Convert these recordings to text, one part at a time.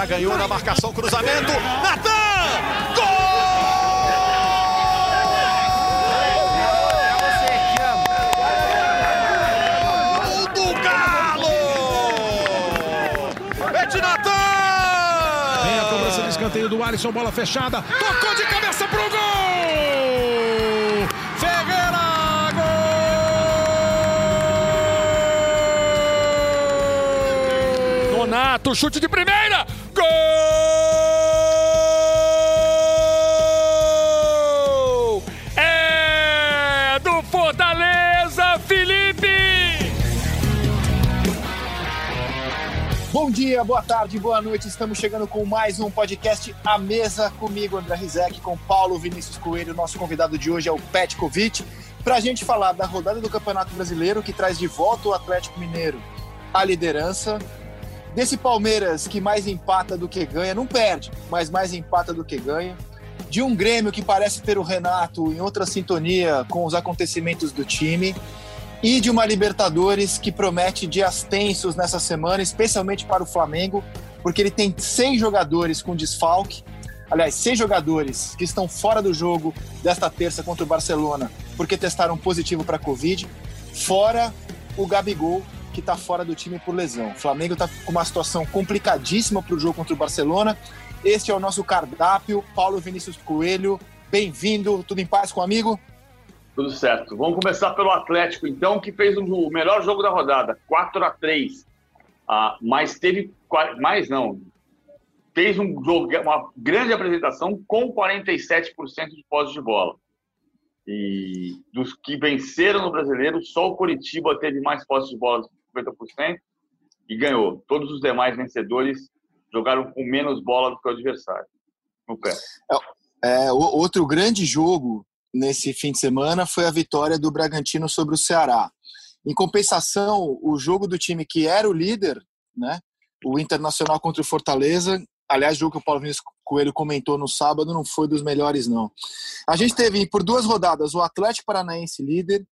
já ganhou na marcação, cruzamento. Natan! Gol! Gol do Galo! É de Natan! Vem a cobrança de escanteio do Alisson, bola fechada. Tocou de cabeça pro gol! Ferreira, gol! Donato, chute de primeira! Bom dia, boa tarde, boa noite. Estamos chegando com mais um podcast à mesa comigo, André Rizek, com Paulo Vinícius Coelho. Nosso convidado de hoje é o Petkovic, para a gente falar da rodada do Campeonato Brasileiro que traz de volta o Atlético Mineiro à liderança. Desse Palmeiras que mais empata do que ganha, não perde, mas mais empata do que ganha. De um Grêmio que parece ter o Renato em outra sintonia com os acontecimentos do time e de uma Libertadores que promete dias tensos nessa semana, especialmente para o Flamengo, porque ele tem seis jogadores com desfalque. Aliás, seis jogadores que estão fora do jogo desta terça contra o Barcelona porque testaram positivo para Covid, fora o Gabigol, que está fora do time por lesão. O Flamengo está com uma situação complicadíssima para o jogo contra o Barcelona. Este é o nosso cardápio. Paulo Vinícius Coelho, bem-vindo. Tudo em paz com o amigo? Tudo certo. Vamos começar pelo Atlético, então, que fez o melhor jogo da rodada, 4 a 3 ah, Mas teve. Mais não. Fez um jogo, uma grande apresentação com 47% de posse de bola. E dos que venceram no brasileiro, só o Curitiba teve mais posse de bola, 50%, e ganhou. Todos os demais vencedores jogaram com menos bola do que o adversário. No pé. É, é, outro grande jogo nesse fim de semana foi a vitória do Bragantino sobre o Ceará. Em compensação, o jogo do time que era o líder, né, o Internacional contra o Fortaleza, aliás, jogo que o Paulo Vinícius Coelho comentou no sábado, não foi dos melhores, não. A gente teve por duas rodadas o Atlético Paranaense líder,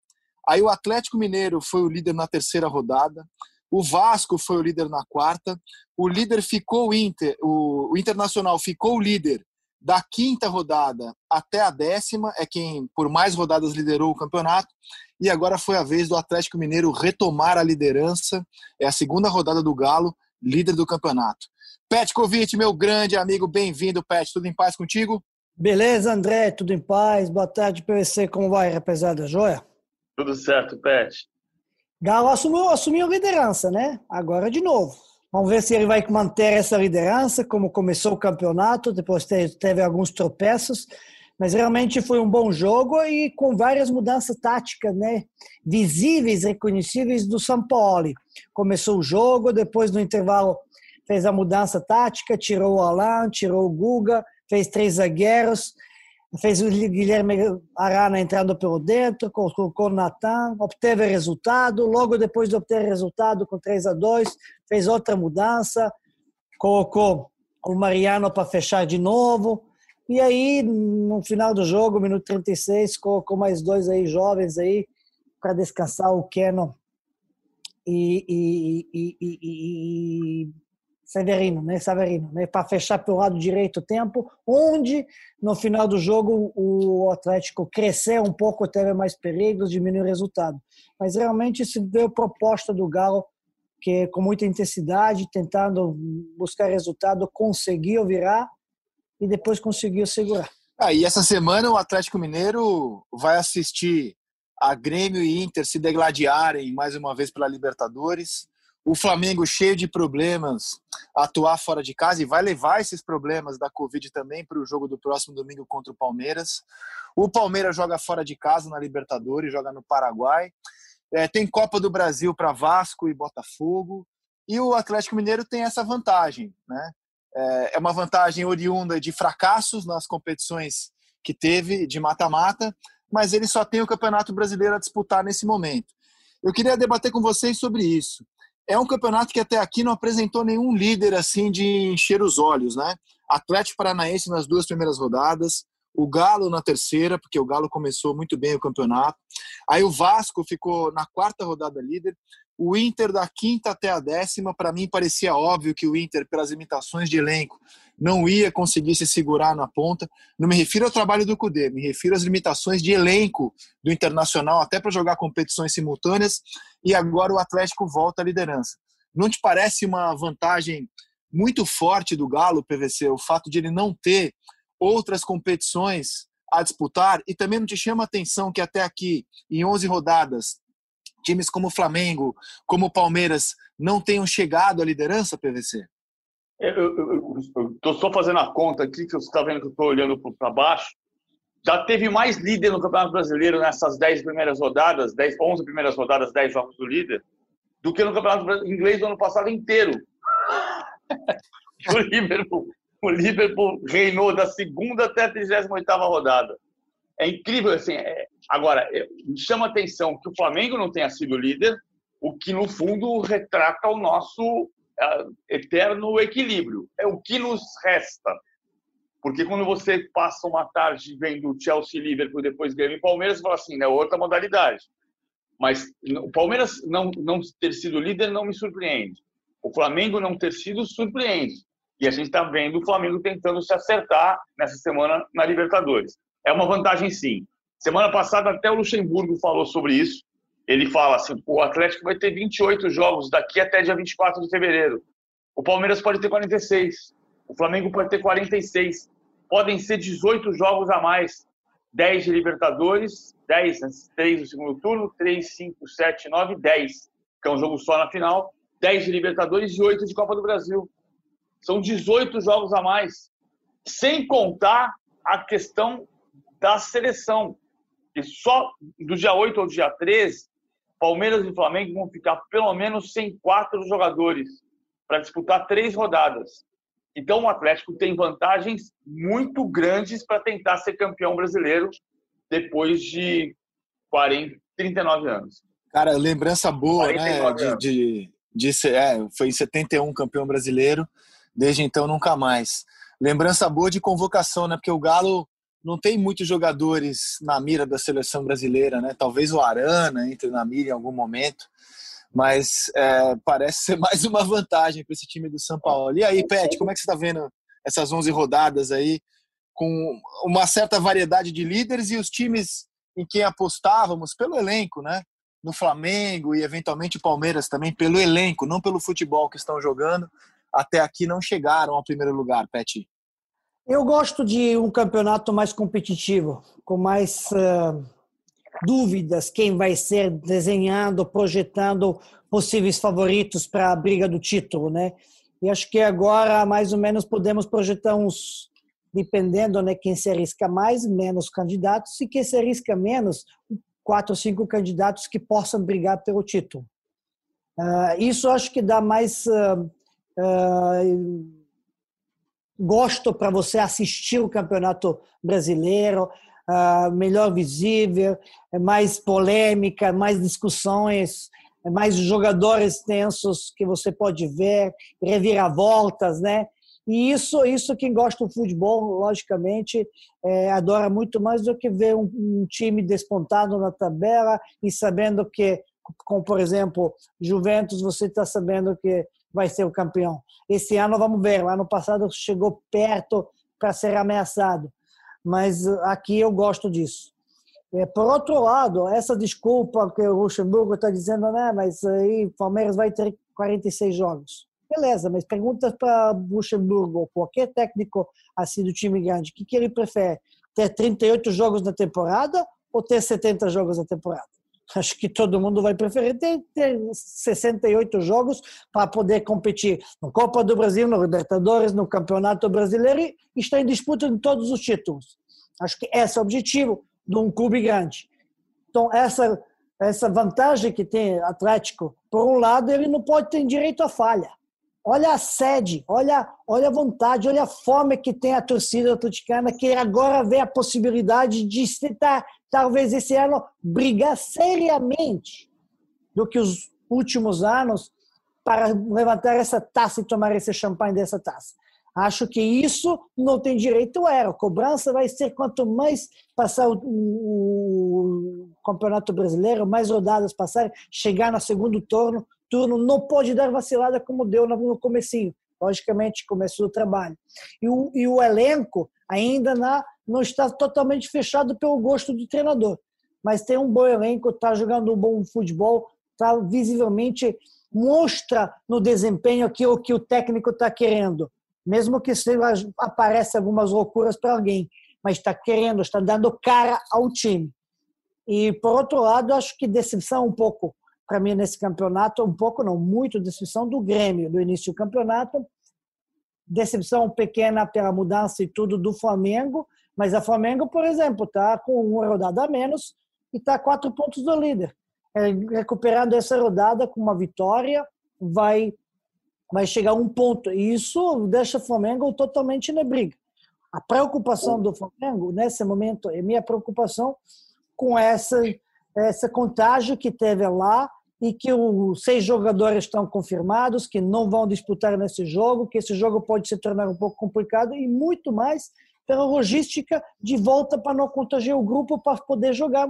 aí o Atlético Mineiro foi o líder na terceira rodada, o Vasco foi o líder na quarta, o líder ficou o Inter, o, o Internacional ficou o líder da quinta rodada até a décima, é quem por mais rodadas liderou o campeonato, e agora foi a vez do Atlético Mineiro retomar a liderança, é a segunda rodada do Galo, líder do campeonato. Petkovic, meu grande amigo, bem-vindo, Pet, tudo em paz contigo? Beleza, André, tudo em paz, boa tarde, PVC, como vai, rapaziada, joia? Tudo certo, Pet. Galo assumiu, assumiu a liderança, né? Agora de novo. Vamos ver se ele vai manter essa liderança, como começou o campeonato, depois teve, alguns tropeços, mas realmente foi um bom jogo e com várias mudanças táticas, né? Visíveis, reconhecíveis do São Paulo. Começou o jogo, depois no intervalo fez a mudança tática, tirou o Alan, tirou o Guga, fez três zagueiros, fez o Guilherme Arana entrando pelo dentro, colocou o Natan, obteve resultado, logo depois de obter resultado com 3 a 2 fez outra mudança, colocou o Mariano para fechar de novo, e aí no final do jogo, minuto 36, colocou mais dois aí jovens aí para descansar o Kenon e, e, e, e Severino, né? Severino, né? Para fechar pelo lado direito o tempo, onde no final do jogo o Atlético cresceu um pouco, teve mais perigos, diminuiu o resultado. Mas realmente se deu proposta do Galo, que com muita intensidade, tentando buscar resultado, conseguiu virar e depois conseguiu segurar. Ah, e essa semana o Atlético Mineiro vai assistir a Grêmio e Inter se degladiarem mais uma vez pela Libertadores o Flamengo cheio de problemas atuar fora de casa e vai levar esses problemas da Covid também para o jogo do próximo domingo contra o Palmeiras. O Palmeiras joga fora de casa na Libertadores, joga no Paraguai. É, tem Copa do Brasil para Vasco e Botafogo. E o Atlético Mineiro tem essa vantagem, né? É, é uma vantagem oriunda de fracassos nas competições que teve de mata-mata, mas ele só tem o Campeonato Brasileiro a disputar nesse momento. Eu queria debater com vocês sobre isso é um campeonato que até aqui não apresentou nenhum líder assim de encher os olhos, né? Atlético Paranaense nas duas primeiras rodadas, o Galo na terceira, porque o Galo começou muito bem o campeonato. Aí o Vasco ficou na quarta rodada líder. O Inter da quinta até a décima, para mim parecia óbvio que o Inter, pelas limitações de elenco, não ia conseguir se segurar na ponta. Não me refiro ao trabalho do Cudê, me refiro às limitações de elenco do Internacional, até para jogar competições simultâneas. E agora o Atlético volta à liderança. Não te parece uma vantagem muito forte do Galo, PVC, o fato de ele não ter outras competições a disputar? E também não te chama a atenção que até aqui, em 11 rodadas, times como Flamengo, como Palmeiras, não tenham chegado à liderança, PVC? Eu estou só fazendo a conta aqui, que você está vendo que eu estou olhando para baixo. Já teve mais líder no Campeonato Brasileiro nessas 10 primeiras rodadas, 10, 11 primeiras rodadas, 10 jogos do líder, do que no Campeonato Inglês do ano passado inteiro. o Liverpool, o Liverpool reinou da segunda até a 38 rodada. É incrível, assim. É... Agora, me chama a atenção que o Flamengo não tenha sido líder, o que, no fundo, retrata o nosso uh, eterno equilíbrio. É o que nos resta. Porque quando você passa uma tarde vendo Chelsea Liverpool depois Grêmio e Palmeiras, você fala assim, é outra modalidade. Mas o Palmeiras não, não ter sido líder não me surpreende. O Flamengo não ter sido surpreende. E a gente está vendo o Flamengo tentando se acertar nessa semana na Libertadores. É uma vantagem, sim. Semana passada, até o Luxemburgo falou sobre isso. Ele fala assim: o Atlético vai ter 28 jogos daqui até dia 24 de fevereiro. O Palmeiras pode ter 46. O Flamengo pode ter 46. Podem ser 18 jogos a mais. 10 de Libertadores, 10, 3 no segundo turno, 3, 5, 7, 9, 10. Que é um jogo só na final. 10 de Libertadores e 8 de Copa do Brasil. São 18 jogos a mais. Sem contar a questão da seleção. E só do dia 8 ao dia 13, Palmeiras e Flamengo vão ficar pelo menos sem quatro jogadores para disputar três rodadas. Então o Atlético tem vantagens muito grandes para tentar ser campeão brasileiro depois de 40, 39 anos. Cara, lembrança boa, né? De, de, de, é, foi em 71 campeão brasileiro, desde então nunca mais. Lembrança boa de convocação, né? Porque o Galo não tem muitos jogadores na mira da seleção brasileira, né? Talvez o Arana entre na mira em algum momento, mas é, parece ser mais uma vantagem para esse time do São Paulo. E aí, Pet, como é que você está vendo essas 11 rodadas aí, com uma certa variedade de líderes e os times em quem apostávamos pelo elenco, né? No Flamengo e eventualmente o Palmeiras também, pelo elenco, não pelo futebol que estão jogando, até aqui não chegaram ao primeiro lugar, Pet. Eu gosto de um campeonato mais competitivo, com mais uh, dúvidas, quem vai ser desenhando, projetando possíveis favoritos para a briga do título, né? E acho que agora, mais ou menos, podemos projetar uns, dependendo, né, quem se arrisca mais, menos candidatos, e quem se arrisca menos, quatro ou cinco candidatos que possam brigar pelo título. Uh, isso acho que dá mais uh, uh, gosto para você assistir o Campeonato Brasileiro, uh, melhor visível, é mais polêmica, mais discussões, é mais jogadores tensos que você pode ver, reviravoltas, né? E isso, isso quem gosta do futebol, logicamente, é, adora muito mais do que ver um, um time despontado na tabela e sabendo que, como por exemplo, Juventus, você está sabendo que vai ser o campeão. Esse ano vamos ver. Ano passado chegou perto para ser ameaçado, mas aqui eu gosto disso. É, por outro lado, essa desculpa que o Luxemburgo está dizendo, né, mas aí o Palmeiras vai ter 46 jogos. Beleza, mas pergunta para Luxemburgo ou qualquer técnico assim do time grande, o que, que ele prefere? Ter 38 jogos na temporada ou ter 70 jogos na temporada? Acho que todo mundo vai preferir ter, ter 68 jogos para poder competir no Copa do Brasil, no Libertadores, no Campeonato Brasileiro e estar em disputa em todos os títulos. Acho que esse é o objetivo de um clube grande. Então, essa, essa vantagem que tem Atlético, por um lado, ele não pode ter direito à falha. Olha a sede, olha, olha a vontade, olha a fome que tem a torcida atleticana, que agora vê a possibilidade de tentar talvez esse ano brigar seriamente do que os últimos anos para levantar essa taça e tomar esse champanhe dessa taça. Acho que isso não tem direito a erro. Cobrança vai ser quanto mais passar o, o, o Campeonato Brasileiro, mais rodadas passarem, chegar no segundo turno, turno não pode dar vacilada como deu no comecinho. Logicamente, começo do trabalho. E o, e o elenco ainda na, não está totalmente fechado pelo gosto do treinador. Mas tem um bom elenco, está jogando um bom futebol, está visivelmente mostra no desempenho aquilo que o técnico está querendo mesmo que apareça algumas loucuras para alguém, mas está querendo, está dando cara ao time. E por outro lado, acho que decepção um pouco para mim nesse campeonato, um pouco não, muito decepção do Grêmio no início do campeonato, decepção pequena pela mudança e tudo do Flamengo, mas a Flamengo, por exemplo, está com uma rodada a menos e está quatro pontos do líder. É, recuperando essa rodada com uma vitória, vai vai chegar a um ponto. E isso deixa o Flamengo totalmente na briga. A preocupação do Flamengo, nesse momento, é minha preocupação com essa, essa contágio que teve lá e que os seis jogadores estão confirmados, que não vão disputar nesse jogo, que esse jogo pode se tornar um pouco complicado e muito mais pela logística de volta para não contagiar o grupo para poder jogar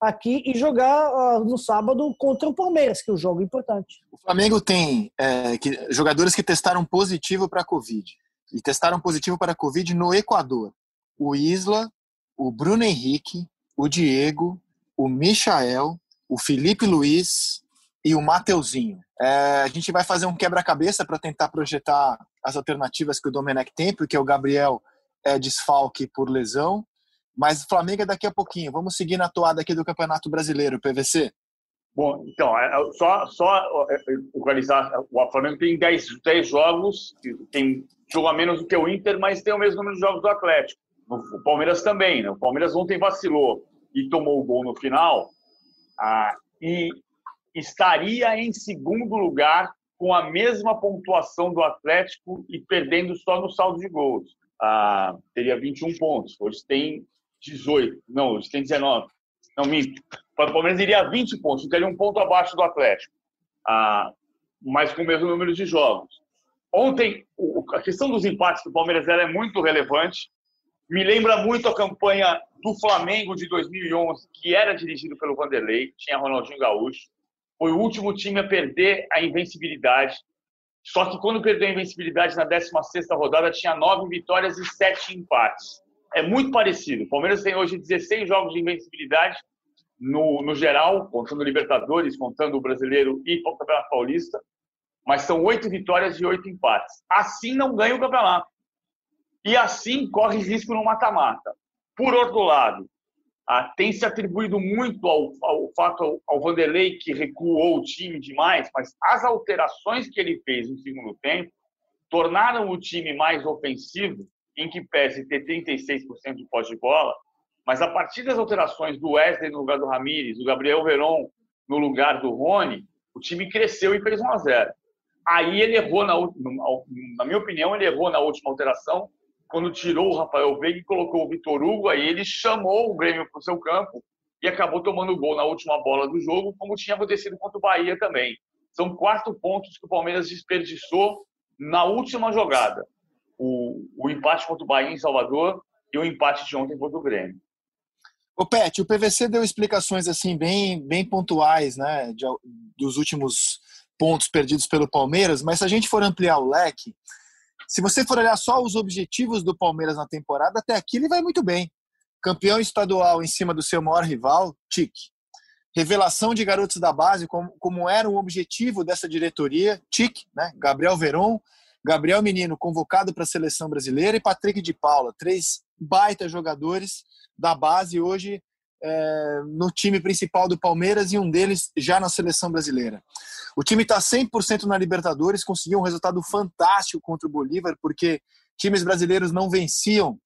aqui e jogar uh, no sábado contra o Palmeiras, que é um jogo importante. O Flamengo tem é, que, jogadores que testaram positivo para a Covid. E testaram positivo para a Covid no Equador. O Isla, o Bruno Henrique, o Diego, o Michael, o Felipe Luiz e o Mateuzinho. É, a gente vai fazer um quebra-cabeça para tentar projetar as alternativas que o Domenech tem, porque o Gabriel é desfalque por lesão mas o Flamengo é daqui a pouquinho. Vamos seguir na toada aqui do Campeonato Brasileiro, PVC. Bom, então, é, é, só, só é. O Flamengo tem 10, 10 jogos, tem jogo a menos do que o Inter, mas tem o mesmo número de jogos do Atlético. O Palmeiras também, né? O Palmeiras ontem vacilou e tomou o gol no final. Ah, e estaria em segundo lugar com a mesma pontuação do Atlético e perdendo só no saldo de gols. Ah, teria 21 pontos. Hoje tem 18. Não, eles têm 19. Não, minto. O Palmeiras iria a 20 pontos, ficaria um ponto abaixo do Atlético. Ah, mas com o mesmo número de jogos. Ontem, a questão dos empates do Palmeiras é muito relevante. Me lembra muito a campanha do Flamengo de 2011, que era dirigido pelo Vanderlei, tinha Ronaldinho Gaúcho. Foi o último time a perder a invencibilidade. Só que quando perdeu a invencibilidade na 16ª rodada, tinha nove vitórias e sete empates é muito parecido. O Palmeiras tem hoje 16 jogos de invencibilidade no, no geral, contando Libertadores, contando o Brasileiro e o Campeonato Paulista, mas são oito vitórias e oito empates. Assim não ganha o campeonato. E assim corre risco no mata-mata. Por outro lado, ah, tem se atribuído muito ao, ao fato ao, Vanderlei que recuou o time demais, mas as alterações que ele fez no segundo tempo tornaram o time mais ofensivo em que pese ter 36% de posse de bola, mas a partir das alterações do Wesley no lugar do Ramires, do Gabriel Veron no lugar do Rony, o time cresceu e fez 1 a 0. Aí ele errou na na minha opinião, ele errou na última alteração, quando tirou o Rafael Veiga e colocou o Vitor Hugo, aí ele chamou o Grêmio para o seu campo e acabou tomando gol na última bola do jogo, como tinha acontecido contra o Bahia também. São quatro pontos que o Palmeiras desperdiçou na última jogada o, o empate contra o Bahia em Salvador e o empate de ontem contra o Grêmio. O Pet, o PVC deu explicações assim bem, bem pontuais, né, de, dos últimos pontos perdidos pelo Palmeiras, mas se a gente for ampliar o leque, se você for olhar só os objetivos do Palmeiras na temporada, até aqui ele vai muito bem. Campeão estadual em cima do seu maior rival, tique. Revelação de garotos da base, como, como era o objetivo dessa diretoria, tique, né? Gabriel Veron, Gabriel Menino convocado para a seleção brasileira e Patrick de Paula, três baita jogadores da base hoje é, no time principal do Palmeiras e um deles já na seleção brasileira. O time está 100% na Libertadores, conseguiu um resultado fantástico contra o Bolívar, porque times brasileiros não venciam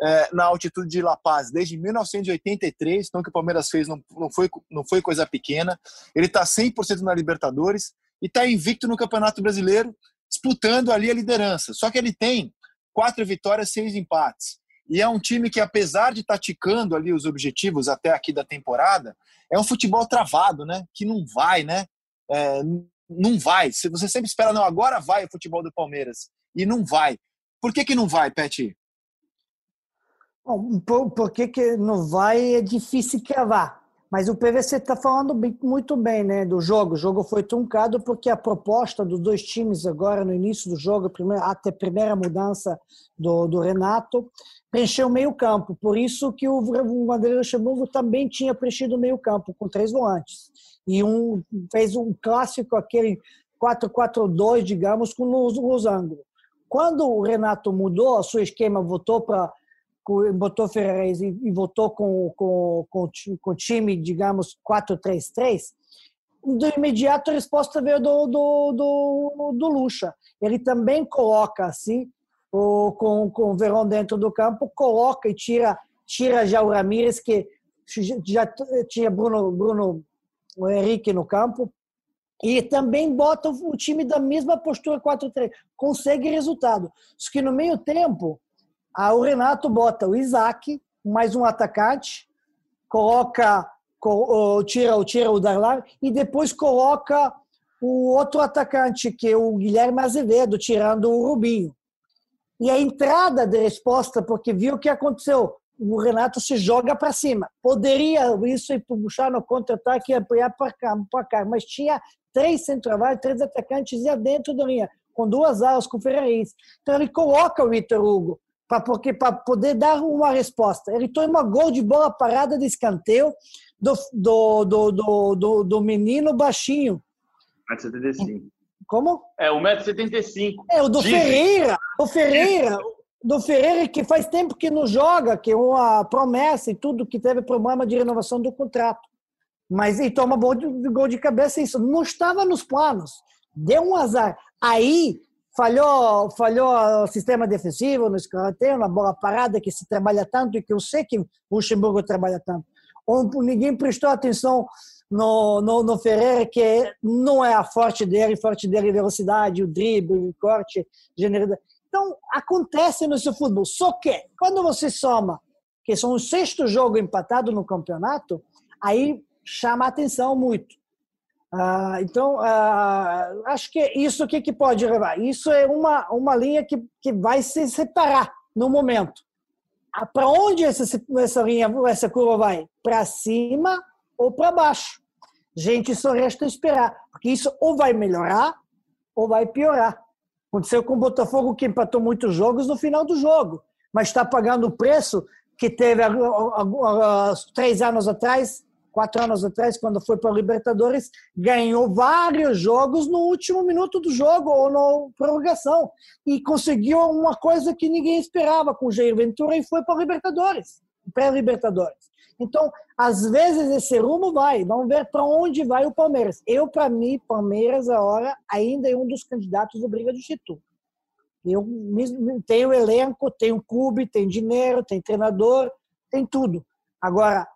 é, na altitude de La Paz desde 1983, então o que o Palmeiras fez não, não, foi, não foi coisa pequena. Ele está 100% na Libertadores e está invicto no Campeonato Brasileiro, disputando ali a liderança. Só que ele tem quatro vitórias, seis empates. E é um time que, apesar de taticando ali os objetivos até aqui da temporada, é um futebol travado, né? Que não vai, né? É, não vai. Você sempre espera, não, agora vai o futebol do Palmeiras. E não vai. Por que, que não vai, Pet? Bom, por, por que, que não vai é difícil cravar. Mas o PVC está falando muito bem né, do jogo. O jogo foi truncado porque a proposta dos dois times agora no início do jogo, até a primeira mudança do, do Renato, preencheu o meio campo. Por isso que o, o André Luxemburgo também tinha preenchido o meio campo, com três volantes. E um, fez um clássico, aquele 4-4-2, digamos, com os ângulos. Quando o Renato mudou, o seu esquema voltou para botou Ferreira e, e voltou com, com, com, com time, digamos, 4-3-3, de imediato a resposta veio do, do, do, do Lucha. Ele também coloca assim, o, com, com o Verón dentro do campo, coloca e tira, tira já o Ramírez, que já tinha Bruno, Bruno Henrique no campo, e também bota o time da mesma postura 4-3. Consegue resultado. Só que no meio tempo, o Renato bota o Isaac, mais um atacante, coloca, tira, tira o Darlan e depois coloca o outro atacante, que é o Guilherme Azevedo, tirando o Rubinho. E a entrada de resposta, porque viu o que aconteceu, o Renato se joga para cima. Poderia isso ir puxar no contra-ataque e apoiar para cá, cá, mas tinha três centroavantes, três atacantes e dentro da linha, com duas alas, com Ferraris. Então ele coloca o Vitor Hugo para porque para poder dar uma resposta. Ele toma gol de bola parada de escanteio do, do, do, do, do, do menino baixinho. 1,75m. Como? É, 1,75m. É, o do Dizem. Ferreira. O Ferreira, do Ferreira que faz tempo que não joga, que é uma promessa e tudo, que teve problema de renovação do contrato. Mas ele toma gol de, gol de cabeça, isso não estava nos planos. Deu um azar. Aí falhou, falhou o sistema defensivo no escanteio, na bola parada que se trabalha tanto e que eu sei que o Luxemburgo trabalha tanto. Ou ninguém prestou atenção no, no, no Ferreira, que não é a forte dele, forte dele é velocidade, o drible, o corte, generalidade. Então, acontece no seu futebol. Só que, quando você soma que são o sexto jogo empatado no campeonato, aí chama a atenção muito. Ah, então, ah, acho que isso que, que pode levar. Isso é uma, uma linha que, que vai se separar no momento. Ah, para onde essa, essa linha, essa curva vai? Para cima ou para baixo? Gente, só resta esperar, porque isso ou vai melhorar ou vai piorar. Aconteceu com o Botafogo, que empatou muitos jogos no final do jogo, mas está pagando o preço que teve há três anos atrás quatro anos atrás, quando foi para a Libertadores, ganhou vários jogos no último minuto do jogo ou na prorrogação e conseguiu uma coisa que ninguém esperava com o Jair Ventura e foi para a Libertadores, pré-Libertadores. Então, às vezes esse rumo vai, vamos ver para onde vai o Palmeiras. Eu, para mim, Palmeiras, agora, ainda é um dos candidatos à briga de título. Eu tenho elenco, tenho clube, tem dinheiro, tem treinador, tem tudo. Agora,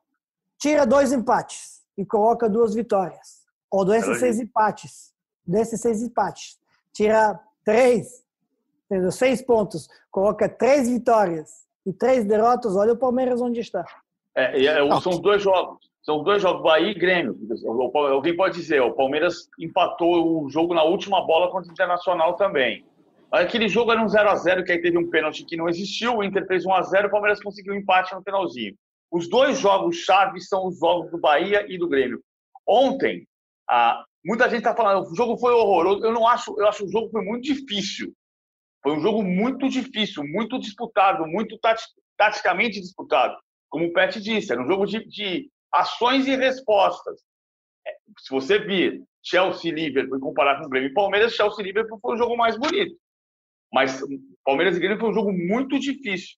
tira dois empates e coloca duas vitórias. Ou desses seis empates, desses seis empates, tira três, entendeu? seis pontos, coloca três vitórias e três derrotas, olha o Palmeiras onde está. É, é, são dois jogos. São dois jogos, Bahia e Grêmio. Alguém pode dizer, o Palmeiras empatou o jogo na última bola contra o Internacional também. Aquele jogo era um 0x0, que aí teve um pênalti que não existiu, o Inter fez 1x0, o Palmeiras conseguiu um empate no finalzinho. Os dois jogos chaves são os jogos do Bahia e do Grêmio. Ontem, muita gente está falando, o jogo foi horroroso. Eu não acho, eu acho que o jogo foi muito difícil. Foi um jogo muito difícil, muito disputado, muito taticamente disputado. Como o Pet disse, era um jogo de, de ações e respostas. É, se você vir Chelsea Liverpool e comparar com o Grêmio e Palmeiras, Chelsea Liverpool foi o jogo mais bonito. Mas Palmeiras e Grêmio foi um jogo muito difícil.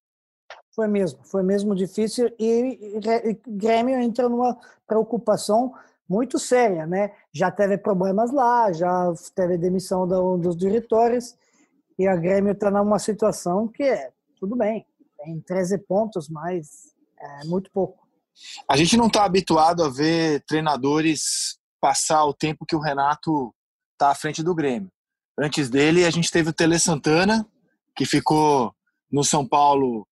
Foi mesmo, foi mesmo difícil e Grêmio entra numa preocupação muito séria, né? Já teve problemas lá, já teve demissão dos diretores e a Grêmio está numa situação que é tudo bem, tem 13 pontos, mas é muito pouco. A gente não está habituado a ver treinadores passar o tempo que o Renato está à frente do Grêmio. Antes dele, a gente teve o Tele Santana, que ficou no São Paulo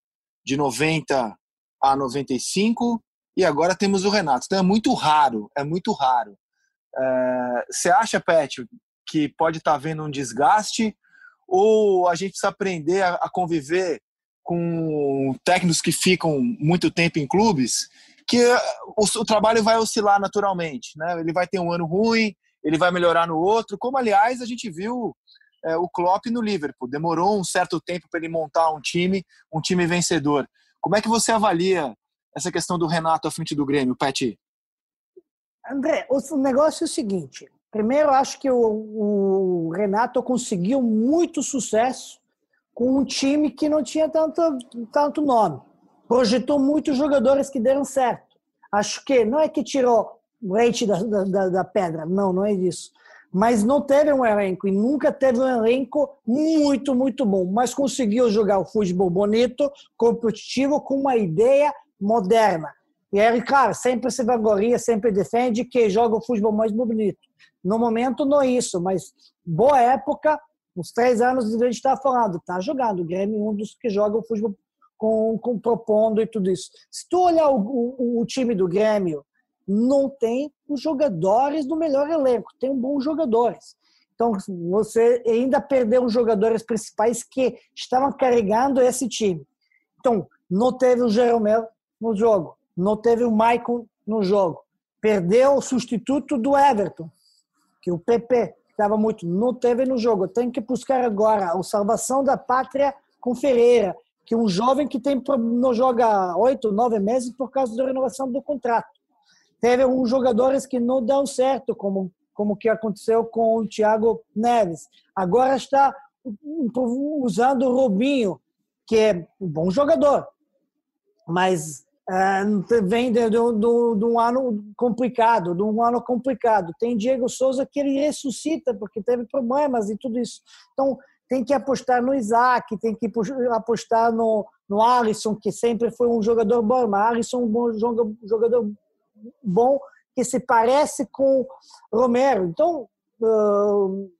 de 90 a 95 e agora temos o Renato. Então é muito raro, é muito raro. É, você acha, Pet, que pode estar tá havendo um desgaste ou a gente precisa aprender a, a conviver com técnicos que ficam muito tempo em clubes, que o, o, trabalho vai oscilar naturalmente, né? Ele vai ter um ano ruim, ele vai melhorar no outro, como aliás a gente viu é, o Klopp no Liverpool. Demorou um certo tempo para ele montar um time, um time vencedor. Como é que você avalia essa questão do Renato à frente do Grêmio, Pet? André, o negócio é o seguinte. Primeiro, acho que o, o Renato conseguiu muito sucesso com um time que não tinha tanto, tanto nome. Projetou muitos jogadores que deram certo. Acho que não é que tirou leite da, da, da pedra, não, não é isso. Mas não teve um elenco e nunca teve um elenco muito, muito bom. Mas conseguiu jogar o futebol bonito, competitivo, com uma ideia moderna. E ele, claro, sempre se vangoria, sempre defende que joga o futebol mais bonito. No momento, não é isso, mas boa época, uns três anos a gente está falando, está jogando. O Grêmio é um dos que joga o futebol com, com propondo e tudo isso. Se tu olhar o, o, o, time do Grêmio, não tem os jogadores do melhor elenco, tem bons jogadores. Então, você ainda perdeu os jogadores principais que estavam carregando esse time. Então, não teve o Jeromel no jogo, não teve o Maicon no jogo. Perdeu o substituto do Everton, que o PP estava muito, não teve no jogo. Tem que buscar agora a salvação da pátria com Ferreira, que é um jovem que tem não joga oito, nove meses por causa da renovação do contrato. Teve uns jogadores que não dão certo, como como que aconteceu com o Thiago Neves. Agora está usando o Robinho, que é um bom jogador, mas é, vem de, de, de, de, um ano complicado, de um ano complicado. Tem Diego Souza que ele ressuscita porque teve problemas e tudo isso. Então tem que apostar no Isaac, tem que apostar no, no Alisson, que sempre foi um jogador bom, mas Alisson é um bom jogador bom que se parece com Romero. Então, uh,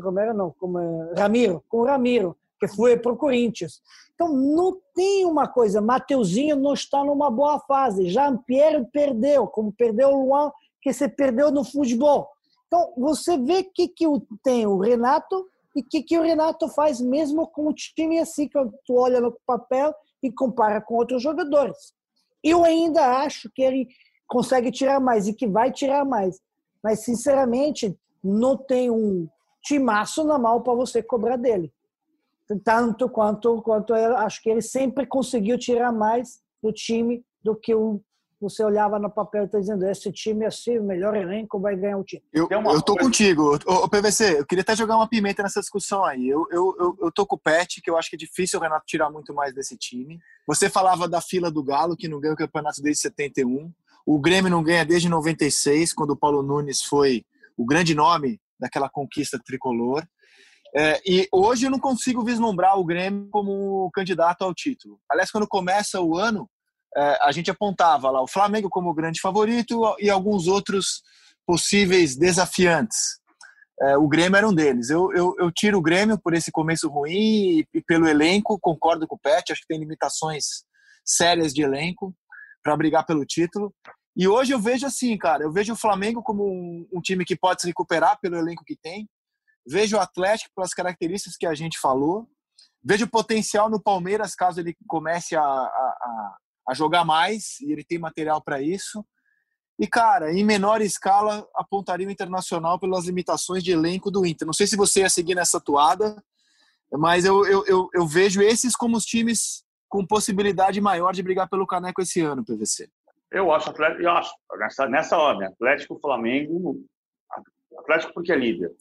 Romero não, como é, Ramiro, com Ramiro que foi para o Corinthians. Então, não tem uma coisa. Mateuzinho não está numa boa fase. Jean-Pierre perdeu, como perdeu o Luan, que se perdeu no futebol. Então, você vê que, que tem o Renato e o que, que o Renato faz mesmo com o time assim, que tu olha no papel e compara com outros jogadores. Eu ainda acho que ele consegue tirar mais e que vai tirar mais. Mas, sinceramente, não tem um timaço na mão para você cobrar dele tanto quanto quanto eu acho que ele sempre conseguiu tirar mais do time do que um você olhava no papel e está dizendo esse time é assim, o melhor elenco vai ganhar o time. Eu, eu tô contigo. O PVC, eu queria até jogar uma pimenta nessa discussão aí. Eu, eu, eu, eu tô com o Pet, que eu acho que é difícil o Renato tirar muito mais desse time. Você falava da fila do Galo, que não ganha o campeonato desde 71. O Grêmio não ganha desde 96, quando o Paulo Nunes foi o grande nome daquela conquista tricolor. É, e hoje eu não consigo vislumbrar o Grêmio como candidato ao título. Aliás, quando começa o ano, é, a gente apontava lá o Flamengo como grande favorito e alguns outros possíveis desafiantes. É, o Grêmio era um deles. Eu, eu, eu, tiro o Grêmio por esse começo ruim e, e pelo elenco, concordo com o Pet, acho que tem limitações sérias de elenco para brigar pelo título. E hoje eu vejo assim, cara, eu vejo o Flamengo como um, um time que pode se recuperar pelo elenco que tem, Vejo o Atlético pelas características que a gente falou. Vejo potencial no Palmeiras caso ele comece a, a, a jogar mais e ele tem material para isso. E, cara, em menor escala, apontaria o Internacional pelas limitações de elenco do Inter. Não sei se você ia seguir nessa toada, mas eu, eu, eu, eu vejo esses como os times com possibilidade maior de brigar pelo caneco esse ano, PVC. Eu acho, Atlético, eu acho nessa, nessa ordem, Atlético, Flamengo, Atlético porque é líder.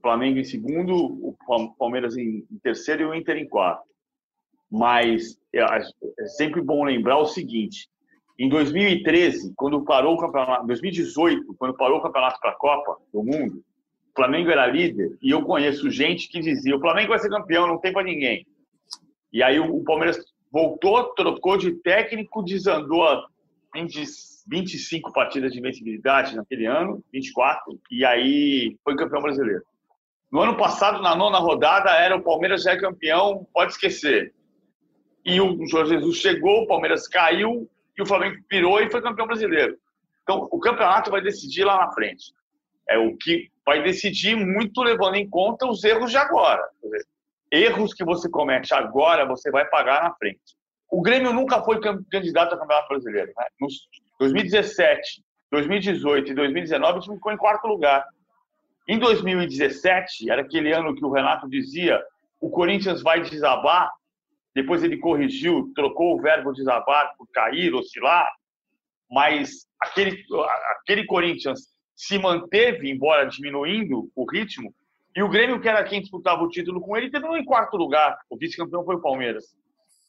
Flamengo em segundo, o Palmeiras em terceiro e o Inter em quarto. Mas é, sempre bom lembrar o seguinte: em 2013, quando parou o campeonato, 2018, quando parou o campeonato para a Copa do Mundo, o Flamengo era líder e eu conheço gente que dizia: o Flamengo vai ser campeão, não tem para ninguém. E aí o Palmeiras voltou, trocou de técnico, desandou a 20, 25 partidas de invencibilidade naquele ano, 24, e aí foi campeão brasileiro. No ano passado, na nona rodada, era o Palmeiras já é campeão, pode esquecer. E o Jorge Jesus chegou, o Palmeiras caiu e o Flamengo pirou e foi campeão brasileiro. Então, o campeonato vai decidir lá na frente. É o que vai decidir muito levando em conta os erros de agora. erros que você comete agora, você vai pagar na frente. O Grêmio nunca foi candidato a campeonato brasileiro. Né? Nos 2017, 2018 e 2019, o time ficou em quarto lugar. Em 2017, era aquele ano que o Renato dizia o Corinthians vai desabar, depois ele corrigiu, trocou o verbo desabar por cair, oscilar, mas aquele, aquele Corinthians se manteve, embora diminuindo o ritmo, e o Grêmio, que era quem disputava o título com ele, terminou em quarto lugar. O vice-campeão foi o Palmeiras.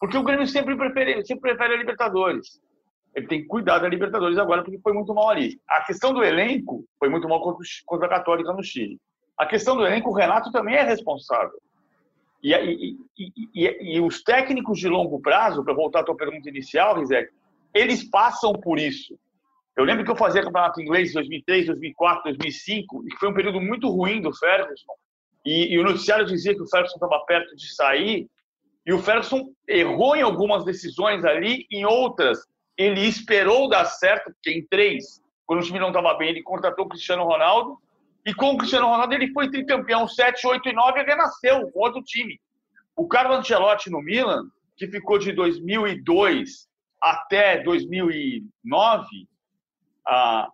Porque o Grêmio sempre prefere, sempre prefere a Libertadores. Ele tem que cuidar da Libertadores agora, porque foi muito mal ali. A questão do elenco foi muito mal contra, a Católica no Chile. A questão do elenco, o Renato também é responsável. E, e, e, e os técnicos de longo prazo, para voltar à tua pergunta inicial, Rizek, eles passam por isso. Eu lembro que eu fazia campeonato inglês em 2003, 2004, 2005, e foi um período muito ruim do Ferguson. E, e o noticiário dizia que o Ferguson estava perto de sair, e o Ferguson errou em algumas decisões ali, em outras ele esperou dar certo, porque em três, quando o time não estava bem, ele contratou o Cristiano Ronaldo, e com o Cristiano Ronaldo ele foi tricampeão 7, 8 e 9 e renasceu com outro time. O Carlo Ancelotti no Milan, que ficou de 2002 até 2009, ah,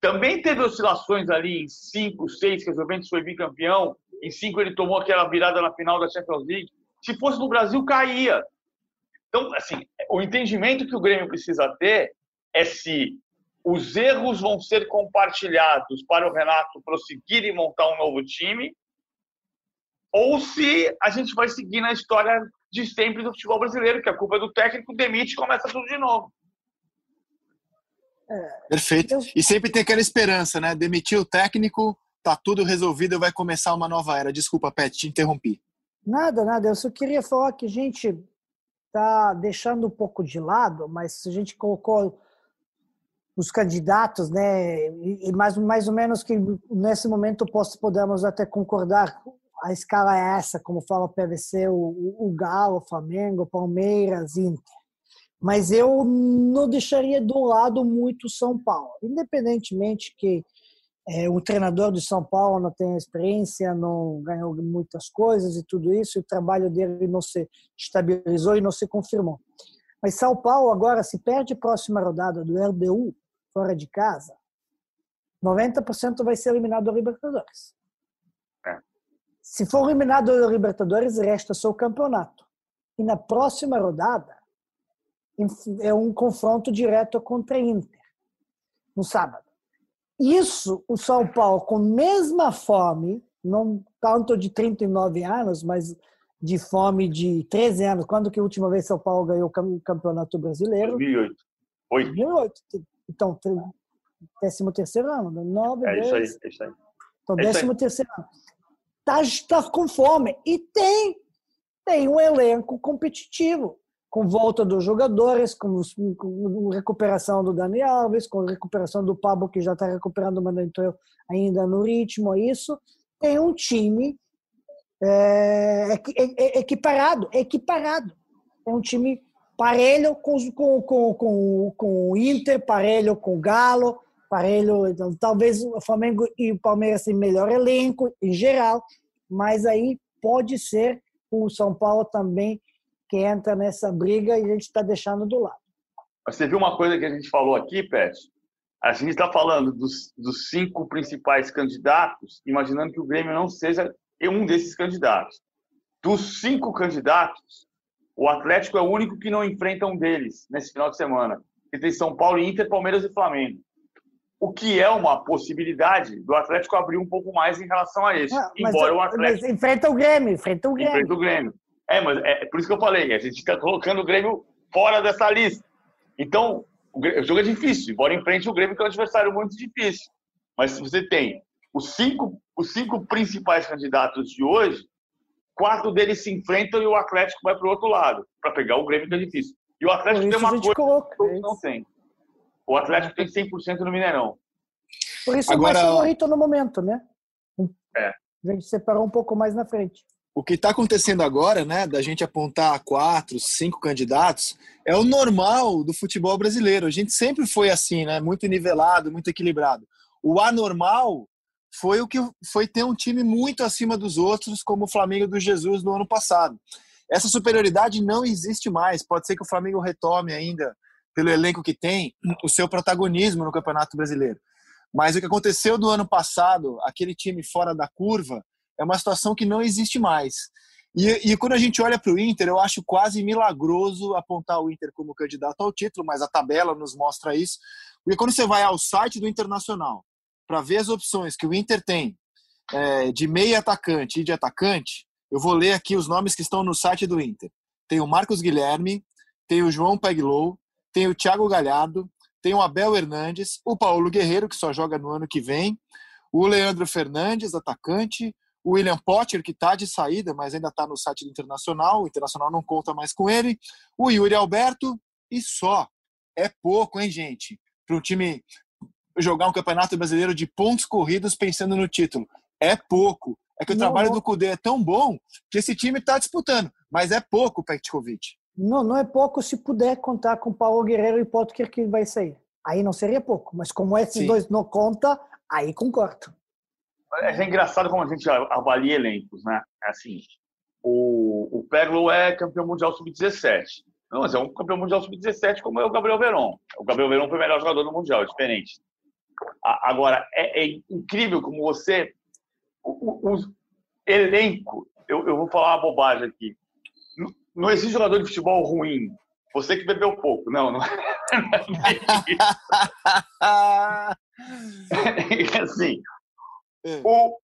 também teve oscilações ali em 5, 6, que o Juventus foi bicampeão, em 5 ele tomou aquela virada na final da Champions League. Se fosse no Brasil, caía. Então, assim, o entendimento que o Grêmio precisa ter é se os erros vão ser compartilhados para o Renato prosseguir e montar um novo time, ou se a gente vai seguir na história de sempre do futebol brasileiro, que a culpa é do técnico, demite e começa tudo de novo. É, Perfeito. E sempre tem aquela esperança, né? Demitir o técnico, tá tudo resolvido, vai começar uma nova era. Desculpa, Pet, te interrompi. Nada, nada. Eu só queria falar que a gente tá deixando um pouco de lado, mas a gente colocou os candidatos, né, e mais, mais ou menos que nesse momento posso, podemos até concordar, a escala é essa, como fala o PVC, o, o Galo, o Flamengo, Palmeiras, Inter. Mas eu não deixaria do lado muito São Paulo, independentemente que é, o treinador de São Paulo não tem experiência, não ganhou muitas coisas e tudo isso, e o trabalho dele não se estabilizou e não se confirmou. Mas São Paulo agora, se perde a próxima rodada do LDU, fora de casa, 90% vai ser eliminado da Libertadores. É. Se for eliminado da Libertadores, resta só o campeonato. E na próxima rodada, é um confronto direto contra a Inter, no sábado. Isso, o São Paulo, com mesma fome, não tanto de 39 anos, mas de fome de 13 anos. Quando que a última vez São Paulo ganhou o Campeonato Brasileiro? 2008. 2008. Então, 13 terceiro ano, 9, né? é isso aí, é isso aí. Então, 13 é terceiro ano. Tá, tá com fome. E tem, tem um elenco competitivo, com volta dos jogadores, com, com recuperação do Dani Alves, com recuperação do Pablo, que já está recuperando, mas entrou ainda no ritmo, é isso. Tem um time é, equiparado, equiparado. É um time parelho com, com, com, com, com o Inter, parelho com o Galo, parelho. Então, talvez o Flamengo e o Palmeiras tenham melhor elenco em geral, mas aí pode ser o São Paulo também que entra nessa briga e a gente está deixando do lado. Você viu uma coisa que a gente falou aqui, Pet? A gente está falando dos, dos cinco principais candidatos, imaginando que o Grêmio não seja um desses candidatos. Dos cinco candidatos, o Atlético é o único que não enfrenta um deles nesse final de semana. Que tem São Paulo, Inter, Palmeiras e Flamengo. O que é uma possibilidade do Atlético abrir um pouco mais em relação a isso. Ah, embora o Atlético. enfrenta o Grêmio, enfrenta o Grêmio. Enfrenta o Grêmio. É, mas é, é por isso que eu falei, a gente está colocando o Grêmio fora dessa lista. Então, o, o jogo é difícil, embora enfrente o Grêmio, que é um adversário muito difícil. Mas se você tem os cinco, os cinco principais candidatos de hoje, quatro deles se enfrentam e o Atlético vai para o outro lado, para pegar o Grêmio, que é difícil. E o Atlético tem uma coisa coloca, que não tem. O Atlético tem 100% no Mineirão. Por isso Agora, é o mais favorito no momento, né? É. A gente separou um pouco mais na frente. O que está acontecendo agora, né, da gente apontar quatro, cinco candidatos, é o normal do futebol brasileiro. A gente sempre foi assim, né, muito nivelado, muito equilibrado. O anormal foi o que foi ter um time muito acima dos outros, como o Flamengo do Jesus no ano passado. Essa superioridade não existe mais. Pode ser que o Flamengo retome ainda, pelo elenco que tem, o seu protagonismo no Campeonato Brasileiro. Mas o que aconteceu do ano passado, aquele time fora da curva, é uma situação que não existe mais. E, e quando a gente olha para o Inter, eu acho quase milagroso apontar o Inter como candidato ao título, mas a tabela nos mostra isso. Porque quando você vai ao site do Internacional para ver as opções que o Inter tem é, de meia atacante e de atacante, eu vou ler aqui os nomes que estão no site do Inter. Tem o Marcos Guilherme, tem o João Peglow, tem o Thiago Galhardo, tem o Abel Hernandes, o Paulo Guerreiro, que só joga no ano que vem, o Leandro Fernandes, atacante, o William Potter, que está de saída, mas ainda está no site do Internacional, o Internacional não conta mais com ele, o Yuri Alberto, e só. É pouco, hein, gente? Para um time jogar um campeonato brasileiro de pontos corridos pensando no título. É pouco. É que o não, trabalho não. do Cudê é tão bom que esse time está disputando, mas é pouco, Petkovic. Não, não é pouco se puder contar com Paulo Guerreiro e Potker que vai sair. Aí não seria pouco, mas como esses Sim. dois não conta, aí concordo. É engraçado como a gente avalia elencos, né? É assim, o, o é campeão mundial sub-17. Não, mas é um campeão mundial sub-17 como é o Gabriel Veron. O Gabriel Veron foi o melhor jogador do mundial, é diferente. Agora, é, é incrível como você... O, o, o elenco, eu, eu, vou falar uma bobagem aqui. Não, não existe jogador de futebol ruim. Você que bebeu pouco. Não, não é, é assim, é. O,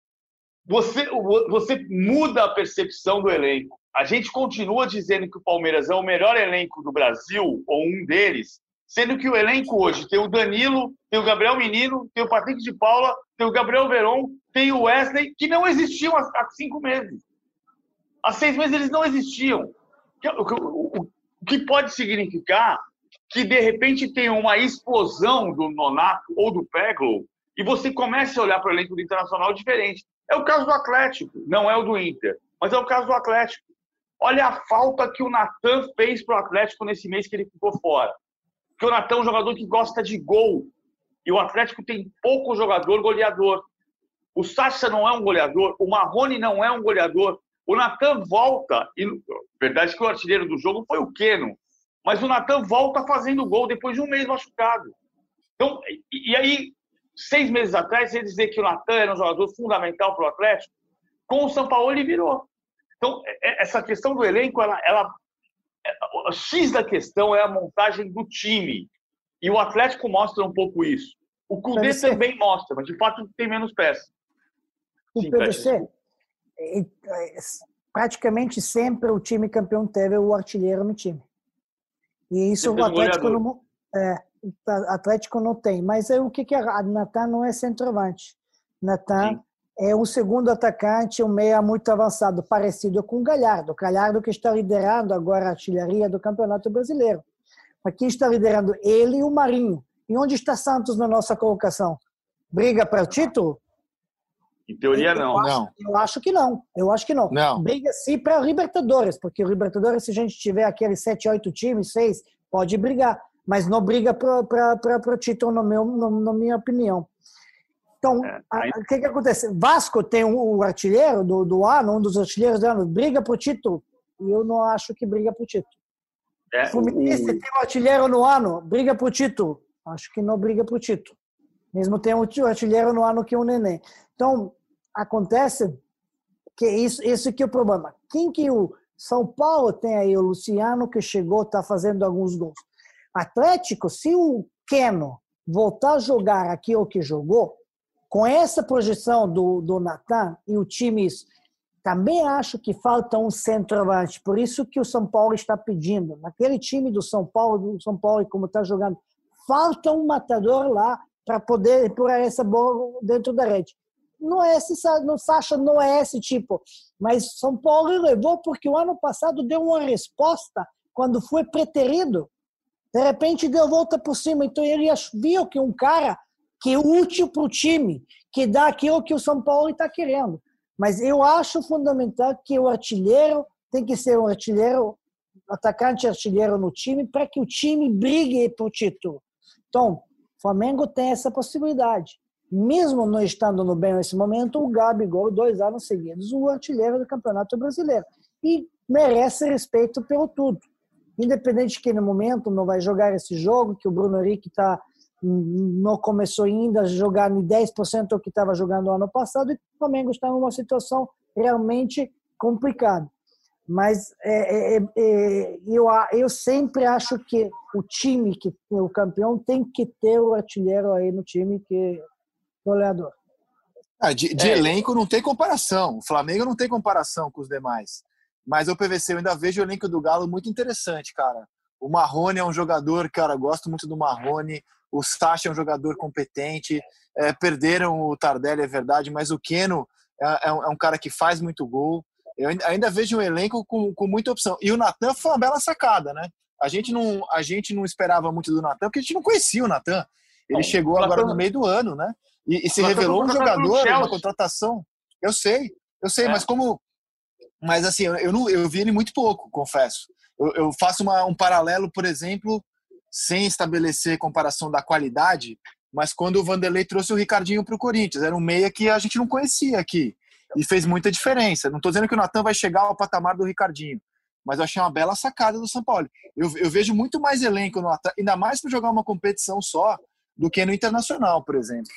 você, você muda a percepção do elenco. A gente continua dizendo que o Palmeiras é o melhor elenco do Brasil, ou um deles, sendo que o elenco hoje tem o Danilo, tem o Gabriel Menino, tem o Patrick de Paula, tem o Gabriel Veron, tem o Wesley, que não existiam há cinco meses. Há seis meses eles não existiam. O que pode significar que, de repente, tem uma explosão do Nonato ou do Peglo e você começa a olhar para o elenco do Internacional diferente. É o caso do Atlético, não é o do Inter, mas é o caso do Atlético. Olha a falta que o Natan fez para o Atlético nesse mês que ele ficou fora. Porque o Natan é um jogador que gosta de gol. E o Atlético tem pouco jogador goleador. O Sacha não é um goleador, o Marrone não é um goleador. O Natan volta, e verdade que o artilheiro do jogo foi o Keno, mas o Natan volta fazendo gol depois de um mês machucado. Então, e, aí seis meses atrás, você dizer que o Natan era um jogador fundamental para o Atlético, com o São Paulo ele virou. Então, é, é, essa questão do elenco, ela, ela, o X da questão é a montagem do time. E o Atlético mostra um pouco isso. O Cudê PVC. também mostra, mas de fato tem menos peças. O Sim, PVC, é, praticamente sempre o time campeão teve o artilheiro no time. E isso o Atlético não, é, Atlético não tem. Mas é o que, que é? Natan não é centroavante. Natan é o segundo atacante, um meia muito avançado, parecido com o Galhardo. O Galhardo que está liderando agora a artilharia do Campeonato Brasileiro. Mas quem está liderando? Ele e o Marinho. E onde está Santos na nossa colocação? Briga para o título? Em teoria, eu não. Acho, não. Eu acho que não. Eu acho que não. não. Briga sim para Libertadores, porque o Libertadores, se a gente tiver aqueles 7, 8 times, 6, pode brigar mas não briga para o título, no meu, no, na minha opinião. Então, é, o que, que acontece? Vasco tem um, um artilheiro do, do ano, um dos artilheiros do ano, briga para o título, e eu não acho que briga para o título. É, Fluminense o... tem um artilheiro no ano, briga para o título. Acho que não briga para o título. Mesmo tem um artilheiro no ano que é o Nenê. Então, acontece que isso, isso que é o problema. Quem que o São Paulo tem aí? O Luciano que chegou, está fazendo alguns gols. Atlético, se o Keno voltar a jogar aquilo que jogou, com essa projeção do, do Natan e o time, também acho que falta um centroavante. Por isso que o São Paulo está pedindo. Naquele time do São Paulo, do São Paulo, como está jogando, falta um matador lá para poder pôr essa bola dentro da rede. Não é esse, no Sacha não é esse tipo, mas São Paulo levou porque o ano passado deu uma resposta quando foi preterido. De repente deu volta por cima. Então ele viu que um cara que é útil para o time, que dá aquilo que o São Paulo está querendo. Mas eu acho fundamental que o artilheiro tem que ser um artilheiro, atacante artilheiro no time, para que o time brigue o título. Então, Flamengo tem essa possibilidade. mesmo não estando no bem nesse momento, o Gabigol, dois anos seguidos, o artilheiro do Campeonato Brasileiro. E merece respeito pelo tudo. Independente que no momento não vai jogar esse jogo, que o Bruno Henrique tá, não começou ainda a jogar em 10% do que estava jogando no ano passado, e o Flamengo está numa situação realmente complicada. Mas é, é, é, é eu, eu sempre acho que o time que o campeão tem que ter o artilheiro aí no time que goleador. Ah, de, de é. elenco não tem comparação. O Flamengo não tem comparação com os demais. Mas o PVC eu ainda vejo o elenco do Galo muito interessante, cara. O Marrone é um jogador, cara, gosto muito do Marrone. O Sacha é um jogador competente. É, perderam o Tardelli, é verdade, mas o Keno é, é, um, é um cara que faz muito gol. Eu ainda vejo um elenco com, com muita opção. E o Natan foi uma bela sacada, né? A gente não, a gente não esperava muito do Natan, porque a gente não conhecia o Natan. Ele chegou agora no meio do ano, né? E, e se revelou um jogador, uma contratação. Eu sei, eu sei, é. mas como. Mas assim, eu, não, eu vi ele muito pouco, confesso. Eu, eu faço uma, um paralelo, por exemplo, sem estabelecer comparação da qualidade, mas quando o Vanderlei trouxe o Ricardinho para o Corinthians, era um meia que a gente não conhecia aqui e fez muita diferença. Não estou dizendo que o Natan vai chegar ao patamar do Ricardinho, mas eu achei uma bela sacada do São Paulo. Eu, eu vejo muito mais elenco no Natan, ainda mais para jogar uma competição só, do que no Internacional, por exemplo.